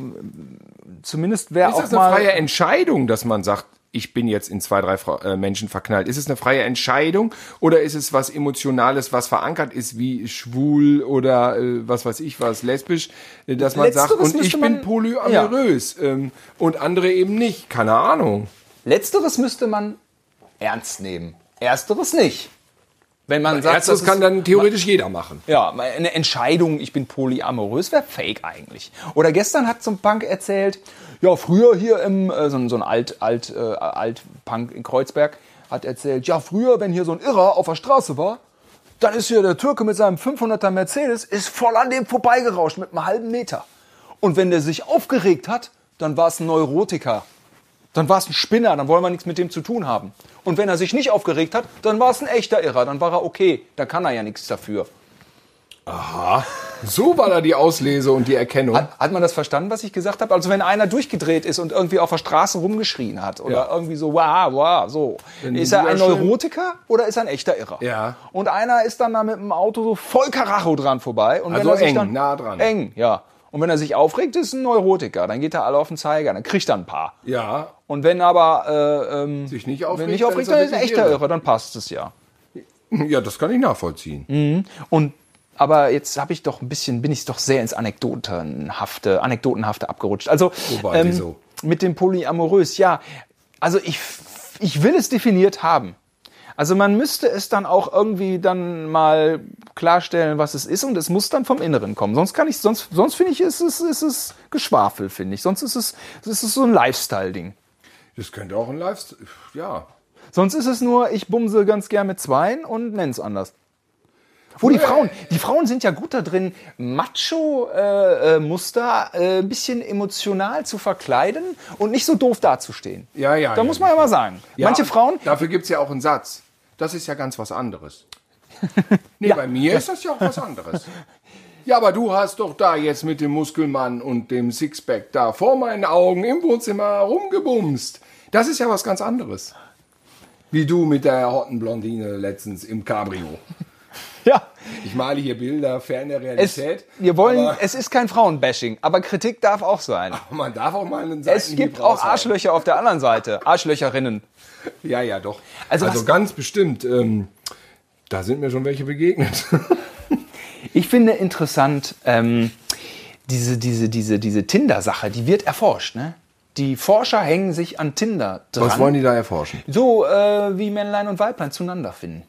zumindest wäre Ist auch das eine mal. freie Entscheidung, dass man sagt, ich bin jetzt in zwei, drei äh, Menschen verknallt? Ist es eine freie Entscheidung oder ist es was Emotionales, was verankert ist, wie schwul oder äh, was weiß ich was, lesbisch, äh, dass man sagt, Letzteres und ich bin polyamorös ähm, und andere eben nicht? Keine Ahnung. Letzteres müsste man ernst nehmen. Ersteres nicht. Wenn man sagt, Erstes das kann dann theoretisch jeder machen. Ja, eine Entscheidung, ich bin polyamorös, wäre fake eigentlich. Oder gestern hat so ein Punk erzählt, ja, früher hier im, äh, so, ein- so ein Alt, Alt, äh, Alt-Punk in Kreuzberg, hat erzählt, ja, früher, wenn hier so ein Irrer auf der Straße war, dann ist hier der Türke mit seinem 500er Mercedes, ist voll an dem vorbeigerauscht mit einem halben Meter. Und wenn der sich aufgeregt hat, dann war es ein Neurotiker. Dann war es ein Spinner, dann wollen wir nichts mit dem zu tun haben. Und wenn er sich nicht aufgeregt hat, dann war es ein echter Irrer, dann war er okay. Da kann er ja nichts dafür. So war da die Auslese und die Erkennung. Hat, hat man das verstanden, was ich gesagt habe? Also wenn einer durchgedreht ist und irgendwie auf der Straße rumgeschrien hat oder Ja. irgendwie so, wow, wow, so. ist er ein Neurotiker oder ist er ein echter Irrer? Ja. Und einer ist dann da mit dem Auto so voll Karacho dran vorbei. Und Also wenn er sich eng, dann, nah dran. Eng, ja. Und wenn er sich aufregt, ist ein Neurotiker. Dann geht er alle auf den Zeiger, dann kriegt er ein paar. ja, Und wenn aber äh, ähm, sich nicht wenn aufregt, nicht aufregt, dann ist er ein echter wirklich Irrer, dann passt es ja. Ja, das kann ich nachvollziehen. Und aber jetzt habe ich doch ein bisschen, bin ich doch sehr ins Anekdotenhafte, Anekdotenhafte abgerutscht. Also Wobei, wieso? mit dem Polyamorös, ja. Also ich, ich will es definiert haben. Also man müsste es dann auch irgendwie dann mal klarstellen, was es ist und es muss dann vom Inneren kommen. Sonst kann ich, sonst, sonst finde ich, ist es, ist es Geschwafel, finde ich. Sonst ist es, es ist so ein Lifestyle-Ding. Das könnte auch ein Lifestyle. Ja. Sonst ist es nur, ich bumse ganz gern mit Zweien und nenn's anders. Wo die Frauen, die Frauen sind ja gut da drin, Macho-Muster äh, ein bisschen emotional zu verkleiden und nicht so doof dazustehen. Ja, ja, Da ja, muss man ja mal sagen. Ja, Manche Frauen, Dafür gibt es ja auch einen Satz. Das ist ja ganz was anderes. Nee, bei mir ist das ja auch was anderes. Ja, aber du hast doch da jetzt mit dem Muskelmann und dem Sixpack da vor meinen Augen im Wohnzimmer rumgebumst. Das ist ja was ganz anderes. Wie du mit der Hottenblondine letztens im Cabrio. Ja. Ich male hier Bilder fern der Realität. Es, wir wollen, aber es ist kein Frauenbashing, aber Kritik darf auch sein. man darf auch mal einen Es gibt auch Arschlöcher auf der anderen Seite. Arschlöcherinnen. Ja, ja, doch. Also Also, ganz bestimmt. Ähm, da sind mir schon welche begegnet. Ich finde interessant, ähm, diese, diese, diese, diese Tinder-Sache, die wird erforscht. Ne? Die Forscher hängen sich an Tinder dran. Was wollen die da erforschen? So äh, wie Männlein und Weiblein zueinander finden.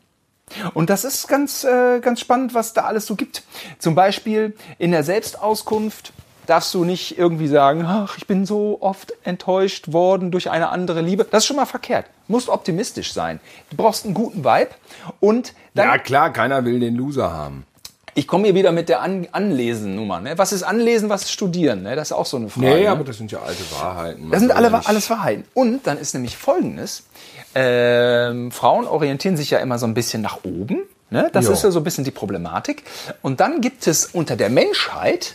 Und das ist ganz, äh, ganz spannend, was da alles so gibt. Zum Beispiel in der Selbstauskunft darfst du nicht irgendwie sagen, ach, ich bin so oft enttäuscht worden durch eine andere Liebe. Das ist schon mal verkehrt. Du musst optimistisch sein. Du brauchst einen guten Vibe. Und dann, Ja, klar, keiner will den Loser haben. Ich komme hier wieder mit der An Anlesen-Nummer. Ne? Was ist Anlesen, was ist Studieren? Ne? Das ist auch so eine Frage. Nee, ne? aber das sind ja alte Wahrheiten. Das sind alle, nicht- alles Wahrheiten. Und dann ist nämlich Folgendes. Ähm, Frauen orientieren sich ja immer so ein bisschen nach oben. Ne? Das Ja. ist ja so ein bisschen die Problematik. Und dann gibt es unter der Menschheit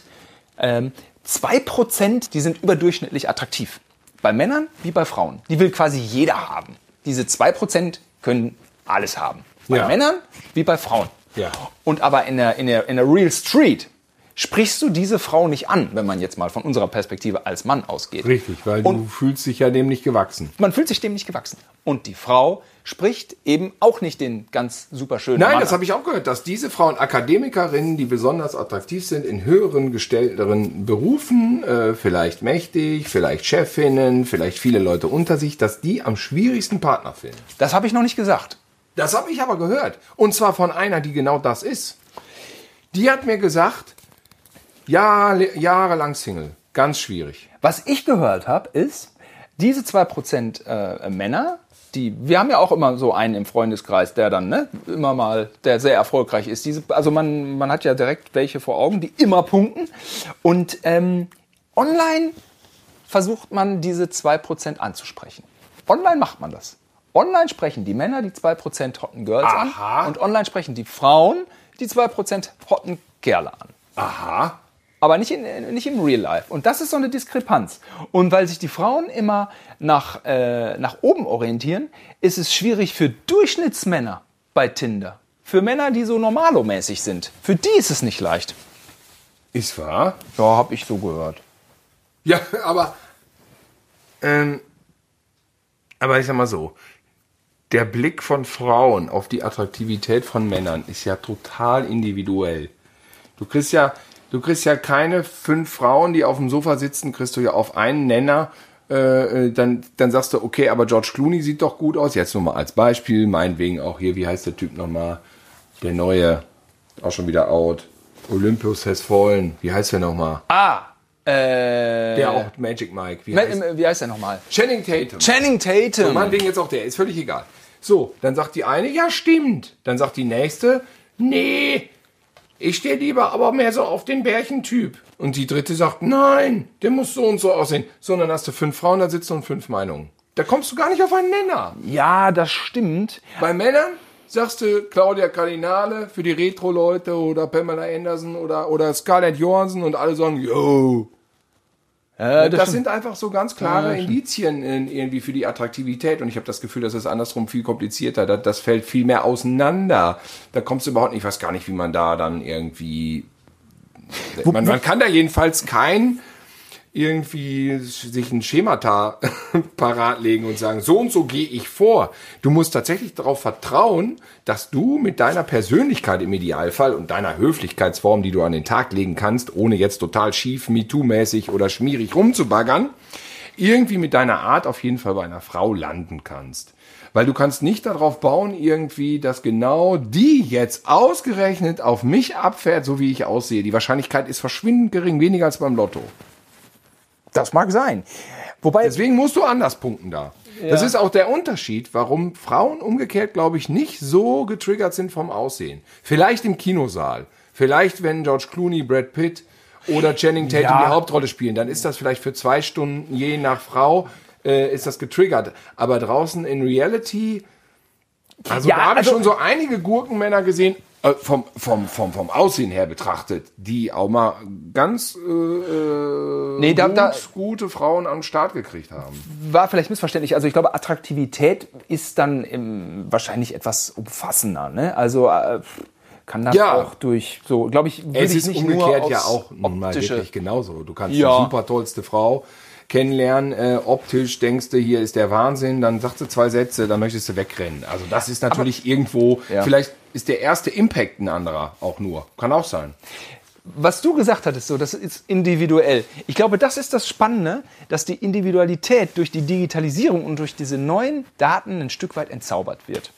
ähm, 2%, die sind überdurchschnittlich attraktiv. Bei Männern wie bei Frauen. Die will quasi jeder haben. Diese 2% können alles haben. Bei Ja. Männern wie bei Frauen. Ja. Und aber in der, in, der, in der Real Street sprichst du diese Frau nicht an, wenn man jetzt mal von unserer Perspektive als Mann ausgeht. Richtig, weil du fühlst dich ja dem nicht gewachsen. Man fühlt sich dem nicht gewachsen. Und die Frau spricht eben auch nicht den ganz super schönen Nein, Mann das habe ich auch gehört, dass diese Frauen Akademikerinnen, die besonders attraktiv sind, in höheren gestellteren Berufen, äh, vielleicht mächtig, vielleicht Chefinnen, vielleicht viele Leute unter sich, dass die am schwierigsten Partner finden. Das habe ich noch nicht gesagt. Das habe ich aber gehört. Und zwar von einer, die genau das ist. Die hat mir gesagt, Jahr, jahrelang Single. Ganz schwierig. Was ich gehört habe, ist, diese 2% äh, Männer, die, wir haben ja auch immer so einen im Freundeskreis, der dann, ne, immer mal, der sehr erfolgreich ist. Diese, also man, man hat ja direkt welche vor Augen, die immer punkten. Und ähm, online versucht man diese 2% anzusprechen. Online macht man das. Online sprechen die Männer die 2% Hotten Girls Aha. an und online sprechen die Frauen die 2% Hotten Kerle an Aha. aber nicht, in, nicht im Real Life. Und das ist so eine Diskrepanz. Und weil sich die Frauen immer nach, äh, nach oben orientieren, ist es schwierig für Durchschnittsmänner bei Tinder. Für Männer, die so normalomäßig sind. Für die ist es nicht leicht. Ist wahr? Ja, habe ich so gehört. Ja, aber, ähm, aber ich sag mal so, der Blick von Frauen auf die Attraktivität von Männern ist ja total individuell. Du kriegst ja, du kriegst ja keine fünf Frauen, die auf dem Sofa sitzen, kriegst du ja auf einen Nenner. Äh, äh, dann, dann sagst du, okay, aber George Clooney sieht doch gut aus. Jetzt nur mal als Beispiel, meinetwegen auch hier, wie heißt der Typ nochmal? Der neue, auch schon wieder out. Olympus has fallen. Wie heißt der nochmal? Ah, äh, Der auch Magic Mike. Wie heißt wie heißt der nochmal? Channing Tatum. Channing Tatum. So, meinetwegen jetzt auch der, ist völlig egal. So, dann sagt die eine, ja stimmt. Dann sagt die nächste, nee, ich stehe lieber aber mehr so auf den Bärchentyp. Und die dritte sagt, nein, der muss so und so aussehen. So, und dann hast du fünf Frauen da sitzen und fünf Meinungen. Da kommst du gar nicht auf einen Nenner. ja, das stimmt. Bei Männern sagst du Claudia Cardinale für die Retro-Leute oder Pamela Anderson oder, oder Scarlett Johansson und alle sagen, yo, Äh, das, sind einfach so ganz klare Indizien in, irgendwie für die Attraktivität. Und ich habe das Gefühl, das ist andersrum viel komplizierter. Das, das fällt viel mehr auseinander. Da kommst du überhaupt nicht, ich weiß gar nicht, wie man da dann irgendwie. man, man kann da jedenfalls kein irgendwie sich ein Schemata parat legen und sagen, so und so gehe ich vor. Du musst tatsächlich darauf vertrauen, dass du mit deiner Persönlichkeit im Idealfall und deiner Höflichkeitsform, die du an den Tag legen kannst, ohne jetzt total schief, MeToo-mäßig oder schmierig rumzubaggern, irgendwie mit deiner Art auf jeden Fall bei einer Frau landen kannst. Weil du kannst nicht darauf bauen, irgendwie, dass genau die jetzt ausgerechnet auf mich abfährt, so wie ich aussehe. Die Wahrscheinlichkeit ist verschwindend gering, weniger als beim Lotto. Das mag sein. Wobei, Deswegen musst du anders punkten da. Das ist auch der Unterschied, warum Frauen umgekehrt, glaube ich, nicht so getriggert sind vom Aussehen. Vielleicht im Kinosaal. Vielleicht, wenn George Clooney, Brad Pitt oder Channing Tatum Ja. die Hauptrolle spielen, dann ist das vielleicht für zwei Stunden je nach Frau äh, ist das getriggert. Aber draußen in Reality, also Ja, da habe ich also- schon so einige Gurkenmänner gesehen, äh, vom, vom, vom, vom Aussehen her betrachtet, die auch mal ganz äh, äh, Nee, da- gut, da- gute Frauen den Start gekriegt haben. war vielleicht missverständlich. Also ich glaube, Attraktivität ist dann im, wahrscheinlich etwas umfassender. Ne? Also äh, kann das Ja. auch durch so, glaube ich, würde Es ich ist nicht umgekehrt nur ja auch nun mal wirklich genauso. Du kannst Ja. die super tollste Frau kennenlernen. Äh, optisch denkst du, hier ist der Wahnsinn. Dann sagst du zwei Sätze, dann möchtest du wegrennen. Also das ist natürlich irgendwo, Ja. vielleicht ist der erste Impact ein anderer auch nur. Kann auch sein. was du gesagt hattest, so, das ist individuell. Ich glaube, das ist das Spannende, dass die Individualität durch die Digitalisierung und durch diese neuen Daten ein Stück weit entzaubert wird.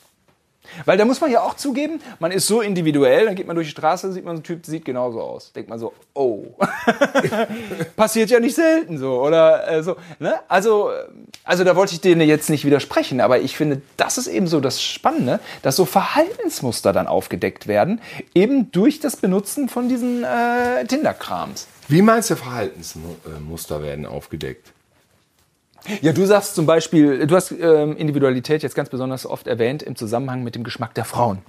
Weil da muss man ja auch zugeben, man ist so individuell, dann geht man durch die Straße, sieht man so einen Typ, sieht genauso aus. Denkt man so, oh. Passiert ja nicht selten so, oder äh, so. Ne? Also, also da wollte ich denen jetzt nicht widersprechen, aber ich finde, das ist eben so das Spannende, dass so Verhaltensmuster dann aufgedeckt werden, eben durch das Benutzen von diesen äh, Tinder-Krams. Wie meinst du, Verhaltensmuster werden aufgedeckt? Ja, du sagst zum Beispiel, du hast ähm, Individualität jetzt ganz besonders oft erwähnt im Zusammenhang mit dem Geschmack der Frauen.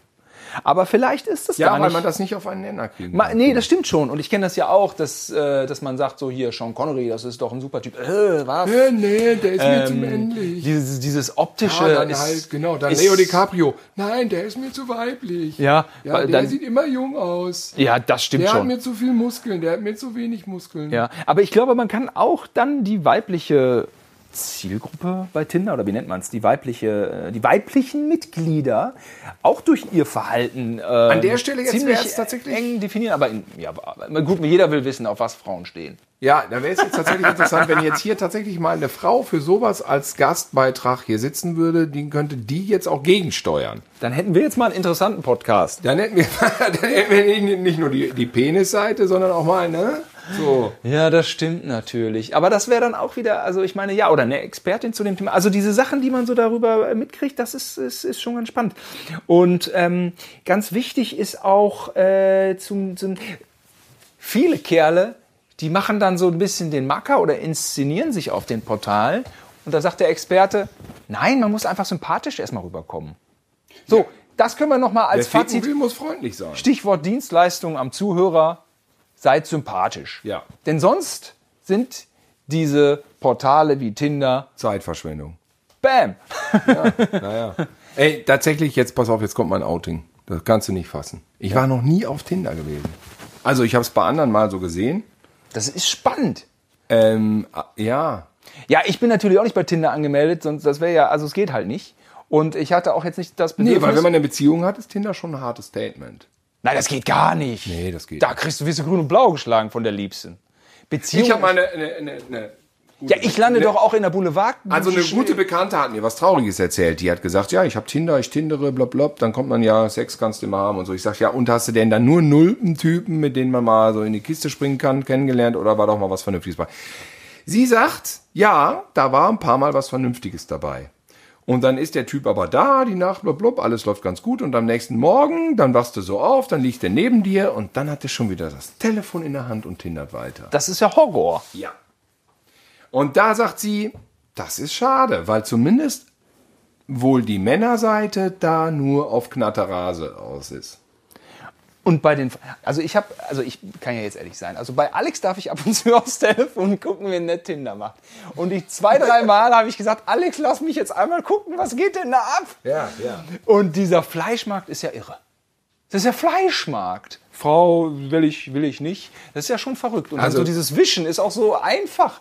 Aber vielleicht ist das Ja, gar weil nicht. man das nicht auf einen Nenner kann. nee, das stimmt schon. Und ich kenne das ja auch, dass, äh, dass man sagt, so hier, Sean Connery, das ist doch ein super Typ. Äh, was? Äh, nee, der ist mir zu Ähm, männlich. dieses, dieses optische. Ja, dann ist, halt, genau, dann ist- Leo DiCaprio. Nein, der ist mir zu weiblich. Ja, ja weil der dann- sieht immer jung aus. Ja, das stimmt Der hat schon. mir zu viel Muskeln, der hat mir zu wenig Muskeln. Ja, aber ich glaube, man kann auch dann die weibliche Zielgruppe bei Tinder oder wie nennt man es, die weibliche, äh, die weiblichen Mitglieder auch durch ihr Verhalten ähm, An der Stelle jetzt ziemlich tatsächlich- eng definieren. Aber in, ja, gut, jeder will wissen, auf was Frauen stehen. Ja, da wäre es jetzt tatsächlich interessant, wenn jetzt hier tatsächlich mal eine Frau für sowas als Gastbeitrag hier sitzen würde, die könnte die jetzt auch gegensteuern. Dann hätten wir jetzt mal einen interessanten Podcast. Dann hätten wir, dann hätten wir nicht- nicht nur die, die Penisseite, sondern auch mal, ne? So. Ja, das stimmt natürlich. Aber das wäre dann auch wieder, also ich meine, ja, oder eine Expertin zu dem Thema. Also diese Sachen, die man so darüber äh, mitkriegt, das ist, ist, ist schon ganz spannend. Und ähm, ganz wichtig ist auch äh, zum, zum viele Kerle, die machen dann so ein bisschen den Macker oder inszenieren sich auf den Portalen. Und da sagt der Experte, nein, man muss einfach sympathisch erstmal rüberkommen. So, das können wir nochmal als ficken Fazit. muss freundlich sein. Stichwort Dienstleistung am Zuhörer, seid sympathisch. Ja. Denn sonst sind diese Portale wie Tinder, Zeitverschwendung. bam. Naja. Ey, tatsächlich, jetzt pass auf, jetzt kommt mein Outing. Das kannst du nicht fassen. Ich war noch nie auf Tinder gewesen. Also ich habe es bei anderen mal so gesehen. Das ist spannend. Ähm, ah, ja. Ja, ich bin natürlich auch nicht bei Tinder angemeldet, sonst das wäre ja, also es geht halt nicht. Und ich hatte auch jetzt nicht das Nee, Bedürfnis. weil wenn man eine Beziehung hat, ist Tinder schon ein hartes Statement. Nein, das geht gar nicht. Nee, das geht Da nicht. kriegst du, wirst du grün und blau geschlagen von der Liebsten. Beziehung. Ich habe mal eine, eine, eine, ja, ich lande eine, doch auch in der Boulevard. Also eine gute Bekannte hat mir was Trauriges erzählt. Die hat gesagt, ja, ich habe Tinder, ich tindere, blablabla. Dann kommt man ja, Sex kannst du immer haben und so. Ich sag, ja, und hast du denn da nur Nulpen-Typen, mit denen man mal so in die Kiste springen kann, kennengelernt oder war doch mal was Vernünftiges bei? Sie sagt, ja, da war ein paar Mal was Vernünftiges dabei. Und dann ist der Typ aber da, die Nacht, blablabla, alles läuft ganz gut. Und am nächsten Morgen, dann wachst du so auf, dann liegt er neben dir und dann hat er schon wieder das Telefon in der Hand und tindert weiter. Das ist ja Horror. Ja. Und da sagt sie, das ist schade, weil zumindest wohl die Männerseite da nur auf Knatterase aus ist. Und bei den, also ich habe, also ich kann ja jetzt ehrlich sein, also bei Alex darf ich ab und zu aufs Telefon gucken, wenn der Tinder macht. Und ich zwei, drei Mal habe ich gesagt, Alex, lass mich jetzt einmal gucken, was geht denn da ab? Ja, ja. Und dieser Fleischmarkt ist ja irre. Das ist ja Fleischmarkt. Frau will ich, will ich nicht. Das ist ja schon verrückt. Und Also- also, so dieses Wischen ist auch so einfach.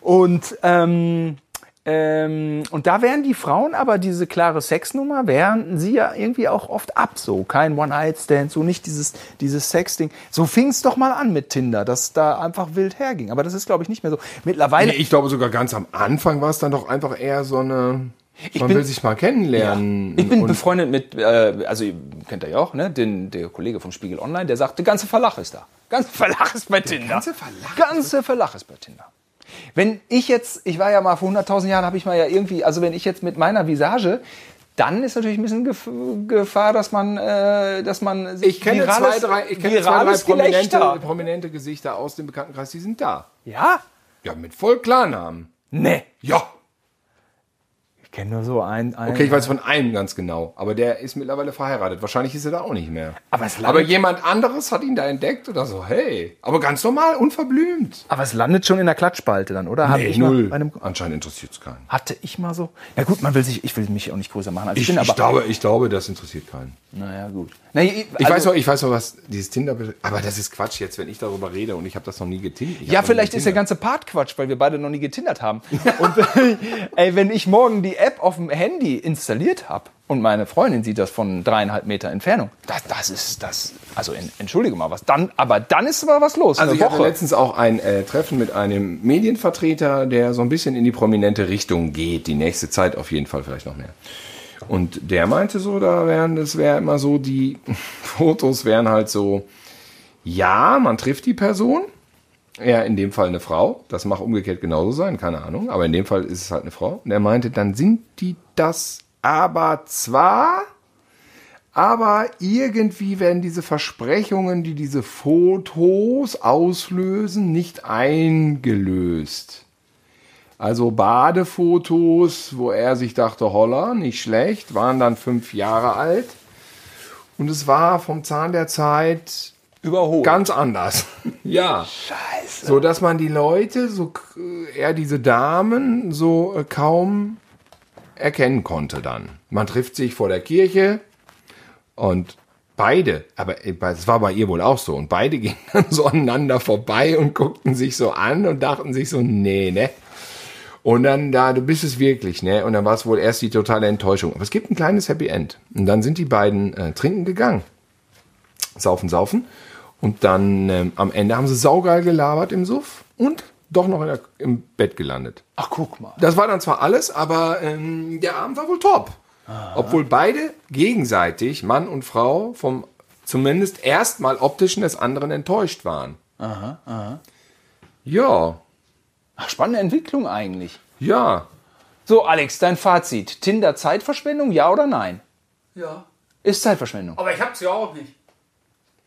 Und, ähm, ähm, und da wären die Frauen aber diese klare Sexnummer, wären sie ja irgendwie auch oft ab. So kein One-Night-Stand, so nicht dieses, dieses Sex-Ding. So fing es doch mal an mit Tinder, dass da einfach wild herging. Aber das ist, glaube ich, nicht mehr so. Mittlerweile. Nee, ich glaube sogar ganz am Anfang war es dann doch einfach eher so eine, man bin- will sich mal kennenlernen. Ich bin und befreundet mit, äh, also ihr kennt ihr ja auch, ne? Den, der Kollege vom Spiegel Online, der sagt, der ganze Verlach ist da. Ganze Verlach ist bei Tinder. ganze Verlach Ganze Verlach ist bei Tinder. Wenn ich jetzt, ich war ja mal vor 100.000 Jahren, habe ich mal ja irgendwie, also wenn ich jetzt mit meiner Visage, dann ist natürlich ein bisschen Gef Gefahr, dass man, äh, dass man sich ich kenne zwei, virales- drei, ich kenne zwei, drei prominente, prominente Gesichter aus dem Bekanntenkreis, die sind da. Ja? Ja, mit voll Klarnamen. Nee. Ja. Kenne nur so ein. ein Okay, ich weiß von einem ganz genau, aber der ist mittlerweile verheiratet. Wahrscheinlich ist er da auch nicht mehr. Aber es aber jemand anderes hat ihn da entdeckt oder so. Hey, aber ganz normal, unverblümt. aber es landet schon in der Klatschspalte dann, oder? Nee, ich null. Anscheinend interessiert es keinen. hatte ich mal so. Na gut, man will sich, ich will mich auch nicht größer machen. als ich, Ich, bin, ich, aber. glaube, ich glaube, das interessiert keinen. naja, gut. Na, ich, Ich also- weiß auch, ich weiß auch, was dieses Tinder. Aber das ist Quatsch jetzt, wenn ich darüber rede und ich habe das noch nie getindert. Ich Ja, vielleicht ist der ganze Part Quatsch, weil wir beide noch nie getindert haben. Und ey, wenn ich morgen die App auf dem Handy installiert habe und meine Freundin sieht das von dreieinhalb Meter Entfernung, das, das ist das. Also en- entschuldige mal, was dann? Aber dann ist aber was los. Also ich hatte Woche. letztens auch ein äh, Treffen mit einem Medienvertreter, der so ein bisschen in die prominente Richtung geht. Die nächste Zeit auf jeden Fall vielleicht noch mehr. Und der meinte so, da wären, das wäre immer so, die Fotos wären halt so, ja, man trifft die Person, ja, in dem Fall eine Frau, das mag umgekehrt genauso sein, keine Ahnung, aber in dem Fall ist es halt eine Frau. Und er meinte, dann sind die das aber zwar, aber irgendwie werden diese Versprechungen, die diese Fotos auslösen, nicht eingelöst. Also Badefotos, wo er sich dachte, holla, nicht schlecht, waren dann fünf Jahre alt. Und es war vom Zahn der Zeit überholt. ganz anders. ja. Scheiße. So dass man die Leute, so eher diese Damen, so äh, kaum erkennen konnte dann. Man trifft sich vor der Kirche und beide, aber äh, es war bei ihr wohl auch so, und beide gingen dann so aneinander vorbei und guckten sich so an und dachten sich so, nee, ne? Und dann da, du bist es wirklich, ne? Und dann war es wohl erst die totale Enttäuschung. Aber es gibt ein kleines Happy End. Und dann sind die beiden äh, trinken gegangen. Saufen, saufen. Und dann ähm, am Ende haben sie saugeil gelabert im Suff und doch noch in der, im Bett gelandet. Ach, guck mal. Das war dann zwar alles, aber ähm, der Abend war wohl top. Obwohl beide gegenseitig, Mann und Frau, vom zumindest erstmal optischen des anderen enttäuscht waren. Aha, aha. Ja, Ach, spannende Entwicklung eigentlich. ja. So, Alex, dein Fazit. Tinder Zeitverschwendung, ja oder nein? Ja. Ist Zeitverschwendung. Aber ich hab's ja auch nicht.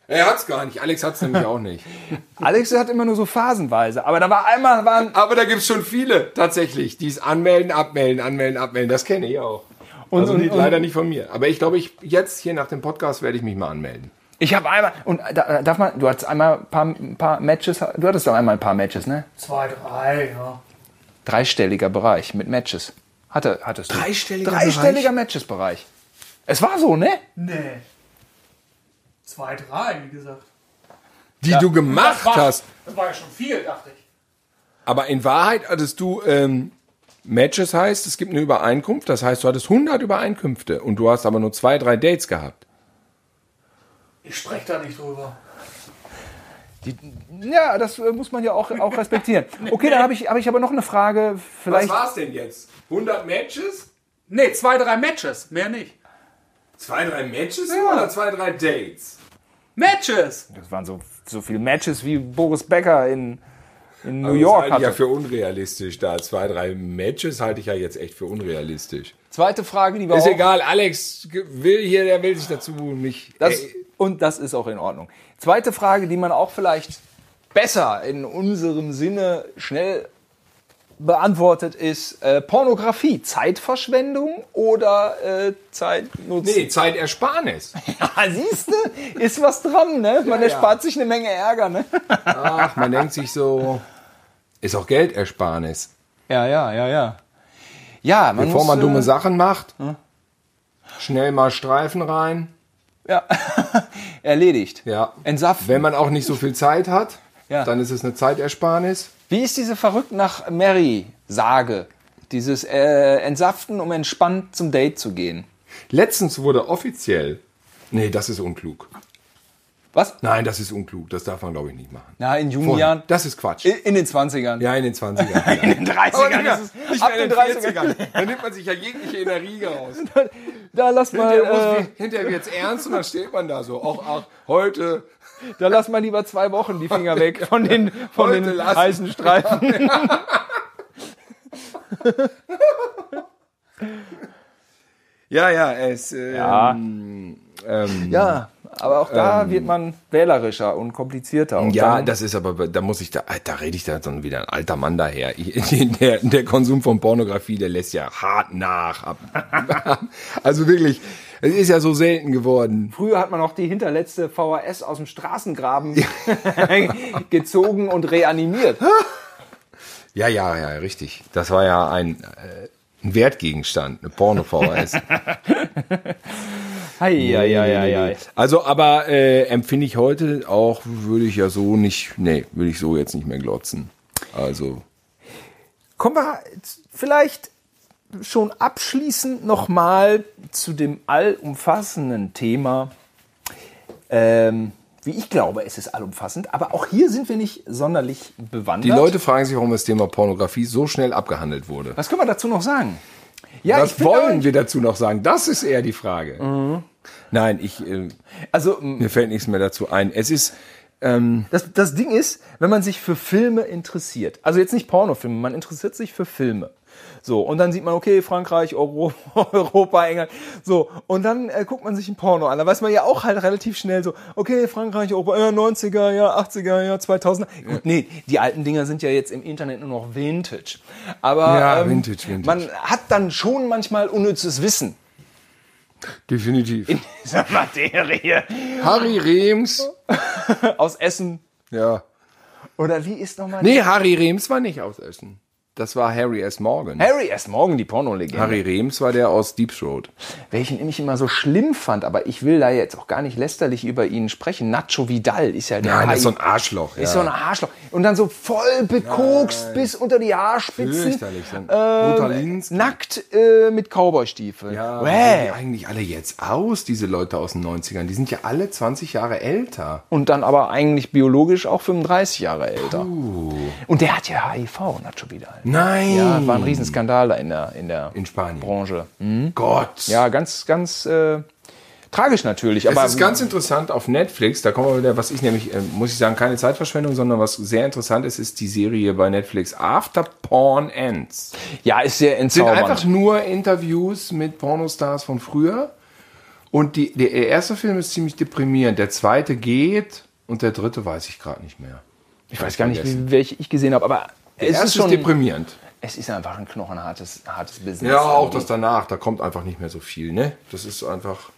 Er hat's gar nicht. Alex hat's nämlich auch nicht. Alex hat immer nur so phasenweise. Aber da war einmal, waren, Aber da gibt's schon viele tatsächlich, die es anmelden, abmelden, anmelden, abmelden. Das kenne ich auch. Und- also und- nicht, und- leider nicht von mir. Aber ich glaube, ich jetzt hier nach dem Podcast werde ich mich mal anmelden. ich habe einmal, und da, darf man, du hattest einmal ein paar, ein paar Matches, du hattest doch einmal ein paar Matches, ne? Zwei, drei, ja. Dreistelliger Bereich mit Matches. Hatte, hattest du. Dreistelliger Dreistelliger Matches-Bereich. Es war so, ne? Nee. Zwei, drei, wie gesagt. Die du gemacht das war, hast. Das war ja schon viel, dachte ich. Aber in Wahrheit hattest du ähm, Matches heißt, es gibt eine Übereinkunft. Das heißt, du hattest 100 Übereinkünfte und du hast aber nur zwei, drei Dates gehabt. Ich spreche da nicht drüber. Die, ja, das äh, muss man ja auch, auch respektieren. Okay, dann habe ich, hab ich aber noch eine Frage. Vielleicht. war's denn jetzt? 100 Matches? Nee, zwei, drei Matches, mehr nicht. Zwei, drei Matches oder zwei, drei Dates? Matches! Das waren so, so viele Matches wie Boris Becker in, in New Also York das halte ich ja für unrealistisch da. Zwei, drei Matches halte ich ja jetzt echt für unrealistisch. Zweite Frage, die wir Ist auch, egal, Alex will hier, der will sich dazu nicht. Das, und das ist auch in Ordnung. Zweite Frage, die man auch vielleicht besser in unserem Sinne schnell beantwortet, ist äh, Pornografie. Zeitverschwendung oder äh, Zeitnutzen? nee, Zeitersparnis. Ja, siehst du, ist was dran, ne? Man Ja, erspart sich eine Menge Ärger, ne? Ach, man denkt sich so, ist auch Geldersparnis. Ja, ja, ja, ja. Ja, man Bevor muss, man dumme äh, Sachen macht, schnell mal Streifen rein. Ja, erledigt. Ja. Entsaften. Wenn man auch nicht so viel Zeit hat, Ja. dann ist es eine Zeitersparnis. Wie ist diese verrückt nach Mary Sage? Dieses äh, Entsaften, um entspannt zum Date zu gehen. Letztens wurde offiziell. Nee, das ist unklug. Was? Nein, das ist unklug. Das darf man, glaube ich, nicht machen. Na, in jungen. Jahren. Das ist Quatsch. In, in den 20ern. Ja, in den 20ern. In den 30ern. Aber nicht, ist es, nicht ab den den 30ern. 40ern. Dann nimmt man sich ja jegliche Energie raus. Da lass mal, Hinterher, äh, muss, hinterher wird's ernst und dann steht man da so. Auch, auch heute. Da lass mal lieber zwei Wochen die Finger weg von den, von Heute den lassen. heißen Streifen. Ja, ja, es. Ähm, Ja. Ähm, Ja, Aber auch da wird man wählerischer und komplizierter. Und Ja, das ist aber, da muss ich da, da rede ich da dann wieder ein alter Mann daher. Der, der Konsum von Pornografie, der lässt ja hart nach. Also wirklich, es ist ja so selten geworden. Früher hat man noch die hinterletzte VHS aus dem Straßengraben gezogen und reanimiert. Ja, ja, ja, richtig. Das war ja ein, äh, ein Wertgegenstand, eine Porno-VHS. Eieieiei. Also, aber äh, empfinde ich heute auch, würde ich ja so nicht, nee, würde ich so jetzt nicht mehr glotzen. Also, Kommen wir vielleicht schon abschließend nochmal zu dem allumfassenden Thema. Ähm, wie ich glaube, es ist allumfassend, aber auch hier sind wir nicht sonderlich bewandert. die Leute fragen sich, warum das Thema Pornografie so schnell abgehandelt wurde. Was können wir dazu noch sagen? Ja, Was wollen wir dazu noch sagen? Das ist eher die Frage. Nein, ich, äh, Also, m, mir fällt nichts mehr dazu ein. Es ist, ähm, das, das Ding ist, wenn man sich für Filme interessiert, also jetzt nicht Pornofilme, man interessiert sich für Filme. So, und dann sieht man, okay, Frankreich, Euro, Europa, England. So, und dann äh, guckt man sich ein Porno an. Da weiß man ja auch halt relativ schnell so, okay, Frankreich, Europa, ja, 90er, ja, 80er, ja, 2000er. Gut, nee, die alten Dinger sind ja jetzt im Internet nur noch Vintage. Aber Ja, ähm, Vintage, Vintage. man hat dann schon manchmal unnützes Wissen definitiv. in dieser Materie. Harry Rems, Aus Essen. ja. Oder wie ist nochmal? Nee, Harry Rems war nicht aus Essen. Das war Harry S. Morgan. Harry S. Morgan, die Pornolegende. Harry Rems war der aus Deep Throat. Welchen ich immer so schlimm fand, aber ich will da jetzt auch gar nicht lästerlich über ihn sprechen. Nacho Vidal ist ja der Nein, das ist so ein Arschloch. ist so ein Arschloch. Und dann so voll bekokst bis unter die Haarspitzen. Fürchterlich. So Ähm, nackt äh, mit Cowboystiefeln. Ja, wie Wäh. sehen die eigentlich alle jetzt aus, diese Leute aus den 90ern? Die sind ja alle 20 Jahre älter. Und dann aber eigentlich biologisch auch 35 Jahre älter. Und der hat ja HIV, Nacho Vidal. Nein. Ja, war ein Riesenskandal da in der, in der In Spanien. Branche. Gott. Ja, ganz, ganz äh, tragisch natürlich. Es Aber ist ganz interessant auf Netflix, da kommen wir wieder, was ich nämlich, äh, muss ich sagen, keine Zeitverschwendung, sondern was sehr interessant ist, ist die Serie bei Netflix After Porn Ends. ja, ist sehr sind entzaubernd. einfach nur Interviews mit Pornostars von früher. Und die, der erste Film ist ziemlich deprimierend. Der zweite geht und der dritte weiß ich gerade nicht mehr. Ich weiß gar nicht, welche ich gesehen habe, aber Der es ist schon, deprimierend. es ist einfach ein knochenhartes hartes Business. Ja, auch das danach, da kommt einfach nicht mehr so viel, ne? Das ist einfach.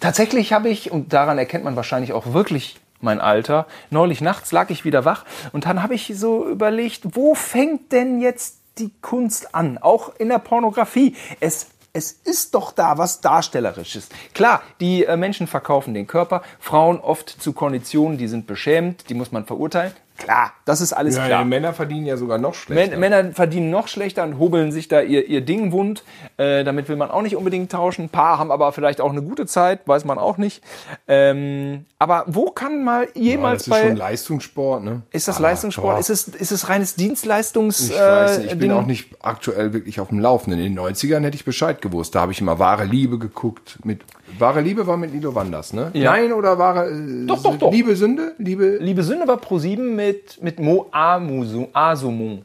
Tatsächlich habe ich, und daran erkennt man wahrscheinlich auch wirklich mein Alter, neulich nachts lag ich wieder wach und dann habe ich so überlegt, wo fängt denn jetzt die Kunst an? Auch in der Pornografie. Es es ist doch da was Darstellerisches. Klar, die äh, Menschen verkaufen den Körper, Frauen oft zu Konditionen, die sind beschämt, die muss man verurteilen. Klar, das ist alles Ja, klar. die Männer verdienen ja sogar noch schlechter. Män Männer verdienen noch schlechter und hobeln sich da ihr, ihr Ding wund. Äh, damit will man auch nicht unbedingt tauschen. Ein paar haben aber vielleicht auch eine gute Zeit, weiß man auch nicht. Ähm, aber wo kann mal ja, jemals das ist bei. schon Leistungssport, ne? ist das Aber, Leistungssport? boah, Ist es, ist es reines Dienstleistungs... Ich weiß nicht, äh, ich bin Ding? auch nicht aktuell wirklich auf dem Laufenden. In den 90ern hätte ich Bescheid gewusst. Da habe ich immer Wahre Liebe geguckt. Mit Wahre Liebe war mit Lilo Wanders, ne? Ja. Nein, oder Wahre äh, Doch, doch, doch. Liebe Sünde? Liebe. Liebe Sünde war Pro7 mit, mit Mo Amusu, Asumung.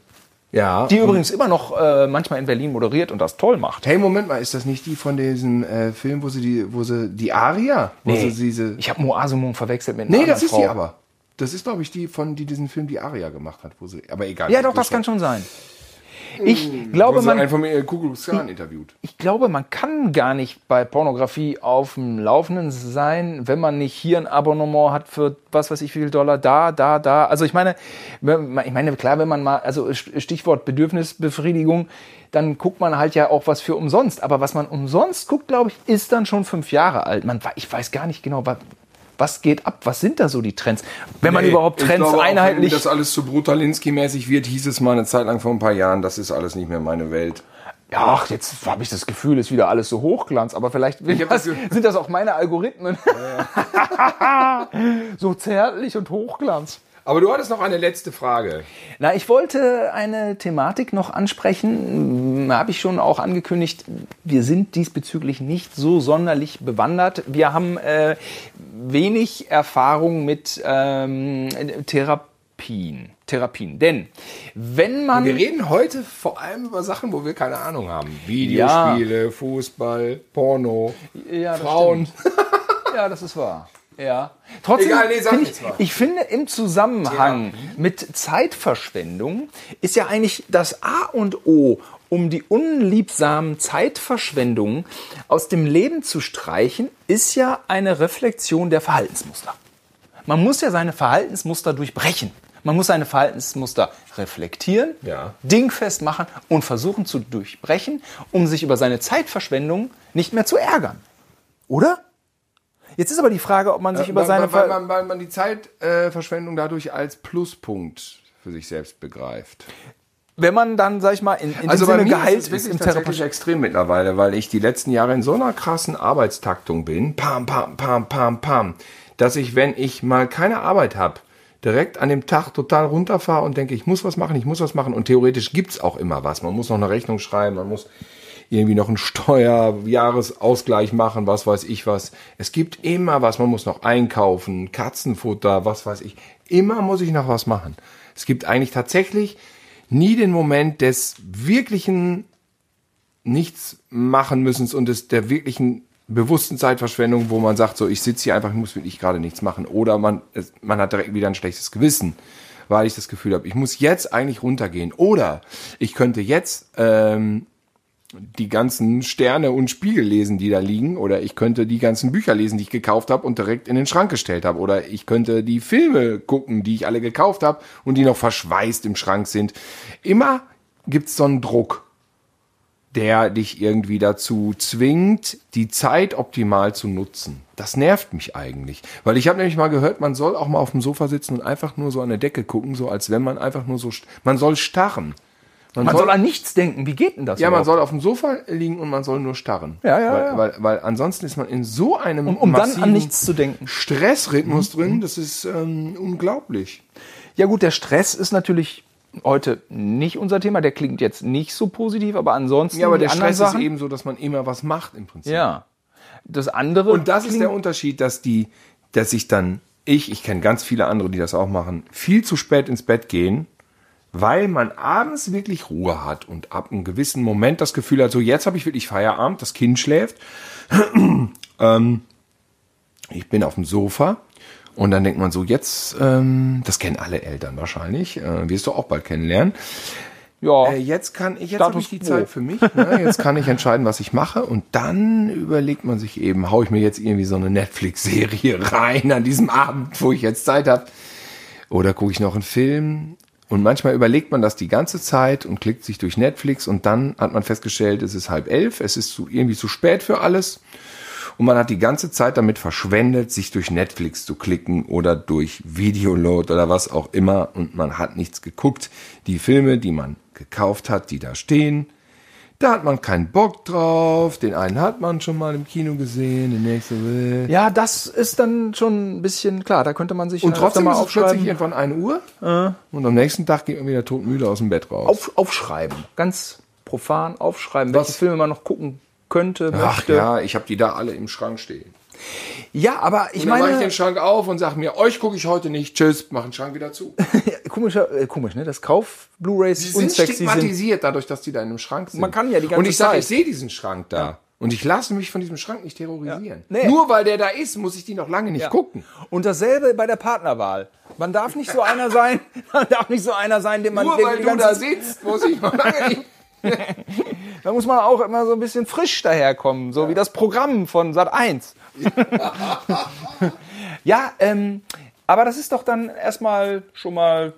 Ja. Die übrigens immer noch äh, manchmal in Berlin moderiert und das toll macht. Hey, Moment mal, ist das nicht die von diesem äh, Film, wo sie die, wo sie die Aria? Wo Nee, sie diese. ich habe Mo Asumung verwechselt mit einer Nee, das ist Frau. die aber. Das ist, glaube ich, die von die diesen Film die Aria gemacht hat, wo sie. Aber egal. Ja, doch, das kann schon sein. Ich glaube, Wo sie man, einen vom äh, Ku Klux Klan interviewt. ich glaube, man kann gar nicht bei Pornografie auf dem Laufenden sein, wenn man nicht hier ein Abonnement hat für was weiß ich wie viel Dollar, da, da, da. Also ich meine, ich meine, klar, wenn man mal, also Stichwort Bedürfnisbefriedigung, dann guckt man halt ja auch was für umsonst. Aber was man umsonst guckt, glaube ich, ist dann schon fünf Jahre alt. Man, ich weiß gar nicht genau, was, geht ab, was sind da so die Trends? Wenn man Nee, überhaupt Trends glaube auch, einheitlich... Wenn das alles zu Brutalinski-mäßig wird, hieß es mal eine Zeit lang vor ein paar Jahren, das ist alles nicht mehr meine Welt. Ja, ach, jetzt habe ich das Gefühl, ist wieder alles so Hochglanz, aber vielleicht das, sind das auch meine Algorithmen. so zärtlich und Hochglanz. Aber du hattest noch eine letzte Frage. Na, ich wollte eine Thematik noch ansprechen, habe ich schon auch angekündigt. Wir sind diesbezüglich nicht so sonderlich bewandert. Wir haben äh, wenig Erfahrung mit ähm, Therapien. Therapien. Denn wenn man Wir reden heute vor allem über Sachen, wo wir keine Ahnung haben. Videospiele, Fußball, Porno, Ja, Frauen. Ja, das ist wahr. Ja. Trotzdem, Egal, nee, find ich, ich finde im Zusammenhang mit Zeitverschwendung ist ja eigentlich das A und O, um die unliebsamen Zeitverschwendungen aus dem Leben zu streichen, ist ja eine Reflexion der Verhaltensmuster. Man muss ja seine Verhaltensmuster durchbrechen. Man muss seine Verhaltensmuster reflektieren, Ja. dingfest machen und versuchen zu durchbrechen, um sich über seine Zeitverschwendung nicht mehr zu ärgern. Oder? Jetzt ist aber die Frage, ob man sich über weil, seine weil, weil, weil man die Zeitverschwendung dadurch als Pluspunkt für sich selbst begreift. wenn man dann, sag ich mal, in, in Also dem Sinne geheilt ist es ist im tatsächlich extrem mittlerweile, weil ich die letzten Jahre in so einer krassen Arbeitstaktung bin, pam, pam, pam, pam, pam, dass ich, wenn ich mal keine Arbeit habe, direkt an dem Tag total runterfahre und denke, ich muss was machen, ich muss was machen. Und theoretisch gibt's auch immer was. Man muss noch eine Rechnung schreiben, man muss irgendwie noch einen Steuerjahresausgleich machen, was weiß ich was. Es gibt immer was, man muss noch einkaufen, Katzenfutter, was weiß ich. Immer muss ich noch was machen. Es gibt eigentlich tatsächlich nie den Moment des wirklichen nichts machen müssen und des, der wirklichen bewussten Zeitverschwendung, wo man sagt, so ich sitze hier einfach, ich muss wirklich gerade nichts machen. Oder man, man hat direkt wieder ein schlechtes Gewissen, weil ich das Gefühl habe, ich muss jetzt eigentlich runtergehen. Oder ich könnte jetzt ähm, die ganzen Sterne und Spiegel lesen, die da liegen. Oder ich könnte die ganzen Bücher lesen, die ich gekauft habe und direkt in den Schrank gestellt habe. Oder ich könnte die Filme gucken, die ich alle gekauft habe und die noch verschweißt im Schrank sind. Immer gibt's so einen Druck der dich irgendwie dazu zwingt, die Zeit optimal zu nutzen. Das nervt mich eigentlich. Weil ich habe nämlich mal gehört, man soll auch mal auf dem Sofa sitzen und einfach nur so an der Decke gucken, so als wenn man einfach nur so, man soll starren. Man soll an nichts denken. Wie geht denn das? ja, man überhaupt? soll auf dem Sofa liegen und man soll nur starren. Ja, ja, weil, ja. Weil, weil ansonsten ist man in so einem um dann massiven an nichts zu denken. Stressrhythmus drin, das ist ähm, unglaublich. Ja gut, der Stress ist natürlich heute nicht unser Thema. Der klingt jetzt nicht so positiv, aber ansonsten Ja, aber der Stress Sachen, ist eben so, dass man immer was macht im Prinzip. Ja. Das andere Und das ist der Unterschied, dass die, dass ich dann, ich, ich kenne ganz viele andere, die das auch machen, viel zu spät ins Bett gehen, weil man abends wirklich Ruhe hat und ab einem gewissen Moment das Gefühl hat, so jetzt habe ich wirklich Feierabend, das Kind schläft, ähm, ich bin auf dem Sofa und dann denkt man so, jetzt, ähm, das kennen alle Eltern wahrscheinlich, äh, wirst du auch bald kennenlernen. ja, Äh, jetzt kann ich, jetzt habe ich die. Zeit für mich. Ne? Jetzt kann ich entscheiden, was ich mache. Und dann überlegt man sich eben, hau ich mir jetzt irgendwie so eine Netflix-Serie rein an diesem Abend, wo ich jetzt Zeit habe. Oder gucke ich noch einen Film. Und manchmal überlegt man das die ganze Zeit und klickt sich durch Netflix und dann hat man festgestellt, es ist halb elf, es ist zu, irgendwie zu spät für alles. Und man hat die ganze Zeit damit verschwendet, sich durch Netflix zu klicken oder durch Videoload oder was auch immer. Und man hat nichts geguckt. Die Filme, die man gekauft hat, die da stehen, da hat man keinen Bock drauf. Den einen hat man schon mal im Kino gesehen, den nächsten will. ja, das ist dann schon ein bisschen klar. Da könnte man sich Und trotzdem mal ist es plötzlich irgendwann 1 Uhr. Und am nächsten Tag geht man wieder todmüde aus dem Bett raus. Auf, aufschreiben. Ganz profan aufschreiben, welche Was? Filme man noch gucken könnte, Ach möchte. ja, ich habe die da alle im Schrank stehen. Ja, aber ich Und dann mache ich meine, den Schrank auf und sage mir, euch gucke ich heute nicht. Tschüss, mach den Schrank wieder zu. komischer, äh, komisch, ne? Das Kauf Blu-rays sind unsexy sind. stigmatisiert dadurch, dass die da in einem Schrank sind. Man kann ja die ganze Und ich sage, Zeit. ich sehe diesen Schrank da. Und ich lasse mich von diesem Schrank nicht terrorisieren. Nee. Nur weil der da ist, muss ich die noch lange nicht Ja. gucken. Und dasselbe bei der Partnerwahl. Man darf nicht so einer sein, man darf nicht so einer sein, den man Nur weil du da sitzt, muss ich noch lange nicht. Da muss man auch immer so ein bisschen frisch daherkommen, so wie das Programm von Sat 1. ja, ähm, aber das ist doch dann erstmal schon mal.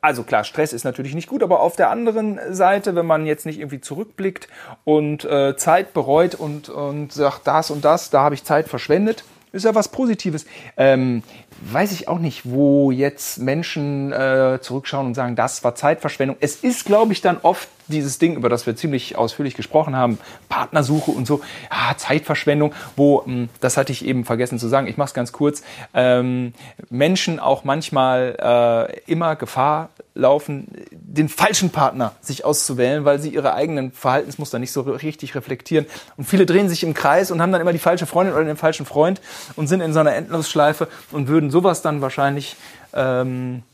Also klar, Stress ist natürlich nicht gut, aber auf der anderen Seite, wenn man jetzt nicht irgendwie zurückblickt und äh, Zeit bereut und, und sagt, das und das, da habe ich Zeit verschwendet, ist ja was Positives. Ähm, weiß ich auch nicht, wo jetzt Menschen äh, zurückschauen und sagen, das war Zeitverschwendung. Es ist, glaube ich, dann oft dieses Ding, über das wir ziemlich ausführlich gesprochen haben, Partnersuche und so, ja, Zeitverschwendung, wo, mh, das hatte ich eben vergessen zu sagen, ich mache es ganz kurz, ähm, Menschen auch manchmal äh, immer Gefahr laufen, den falschen Partner sich auszuwählen, weil sie ihre eigenen Verhaltensmuster nicht so richtig reflektieren. Und viele drehen sich im Kreis und haben dann immer die falsche Freundin oder den falschen Freund und sind in so einer Endlosschleife und würden sowas dann wahrscheinlich ähm,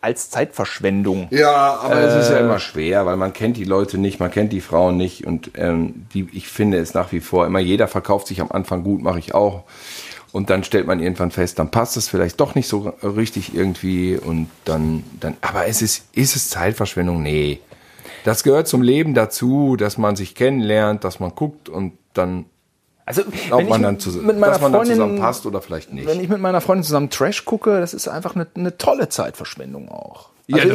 als Zeitverschwendung. Ja, aber es ist ja immer schwer, weil man kennt die Leute nicht, man kennt die Frauen nicht und ähm, die, ich finde es nach wie vor immer, jeder verkauft sich am Anfang gut, mache ich auch. Und dann stellt man irgendwann fest, dann passt es vielleicht doch nicht so richtig irgendwie und dann, dann, aber es ist, ist es Zeitverschwendung? Nee. Das gehört zum Leben dazu, dass man sich kennenlernt, dass man guckt und dann, Also, ob man ich dann, zu, mit meiner dass man dann Freundin, zusammen passt oder vielleicht nicht. wenn ich mit meiner Freundin zusammen Trash gucke, das ist einfach eine, eine tolle Zeitverschwendung auch. ja, Also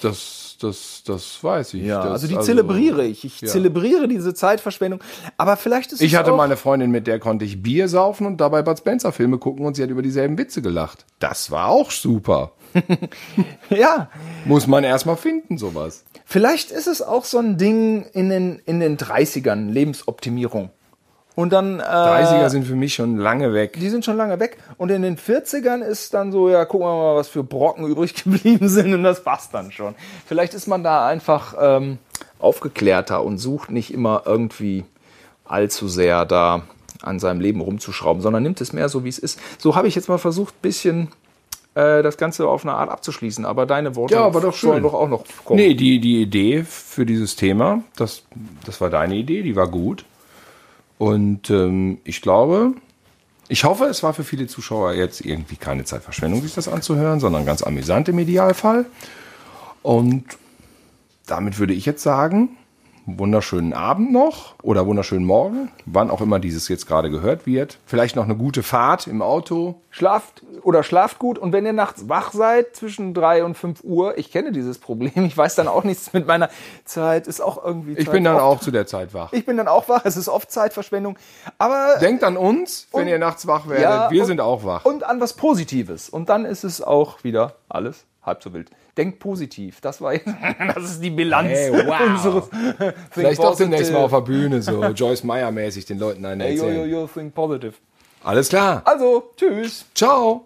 das, das, das, das weiß ich. Ja, das, also die zelebriere ich. Ich ja. zelebriere diese Zeitverschwendung. Aber vielleicht ist Ich es hatte auch, mal eine Freundin, mit der konnte ich Bier saufen und dabei Bud Spencer Filme gucken und sie hat über dieselben Witze gelacht. Das war auch super. Ja, Muss man erstmal finden, sowas. vielleicht ist es auch so ein Ding in den, in den 30ern, Lebensoptimierung. Und dann. Äh, 30er sind für mich schon lange weg. Die sind schon lange weg. Und in den 40ern ist dann so, ja, gucken wir mal, was für Brocken übrig geblieben sind. Und das passt dann schon. Vielleicht ist man da einfach ähm, aufgeklärter und sucht nicht immer irgendwie allzu sehr da an seinem Leben rumzuschrauben, sondern nimmt es mehr so, wie es ist. So habe ich jetzt mal versucht, ein bisschen äh, das Ganze auf eine Art abzuschließen. Aber deine Worte Ja, aber doch schön. sollen doch auch noch kommen. Nee, die, die Idee für dieses Thema, das, das war deine Idee, die war gut. Und ähm, ich glaube, ich hoffe, es war für viele Zuschauer jetzt irgendwie keine Zeitverschwendung, sich das anzuhören, sondern ganz amüsant im Idealfall. Und damit würde ich jetzt sagen, wunderschönen Abend noch oder wunderschönen Morgen, wann auch immer dieses jetzt gerade gehört wird. Vielleicht noch eine gute Fahrt im Auto. Schlaft oder schlaft gut und wenn ihr nachts wach seid zwischen 3 und 5 Uhr, ich kenne dieses Problem, ich weiß dann auch nichts mit meiner Zeit, ist auch irgendwie Ich Zeit bin dann auch zu der Zeit wach. Ich bin dann auch wach, es ist oft Zeitverschwendung, aber Denkt an uns, wenn Und- ihr nachts wach werdet. Ja, Wir und- sind auch wach. und an was Positives und dann ist es auch wieder alles halb so wild. Denkt positiv, das war das ist die Bilanz Hey, wow. unseres Vielleicht doch demnächst mal auf der Bühne, so Joyce Meyer mäßig den Leuten einen Hey, yo, yo, yo, think positive. Alles klar. Also, tschüss. Ciao.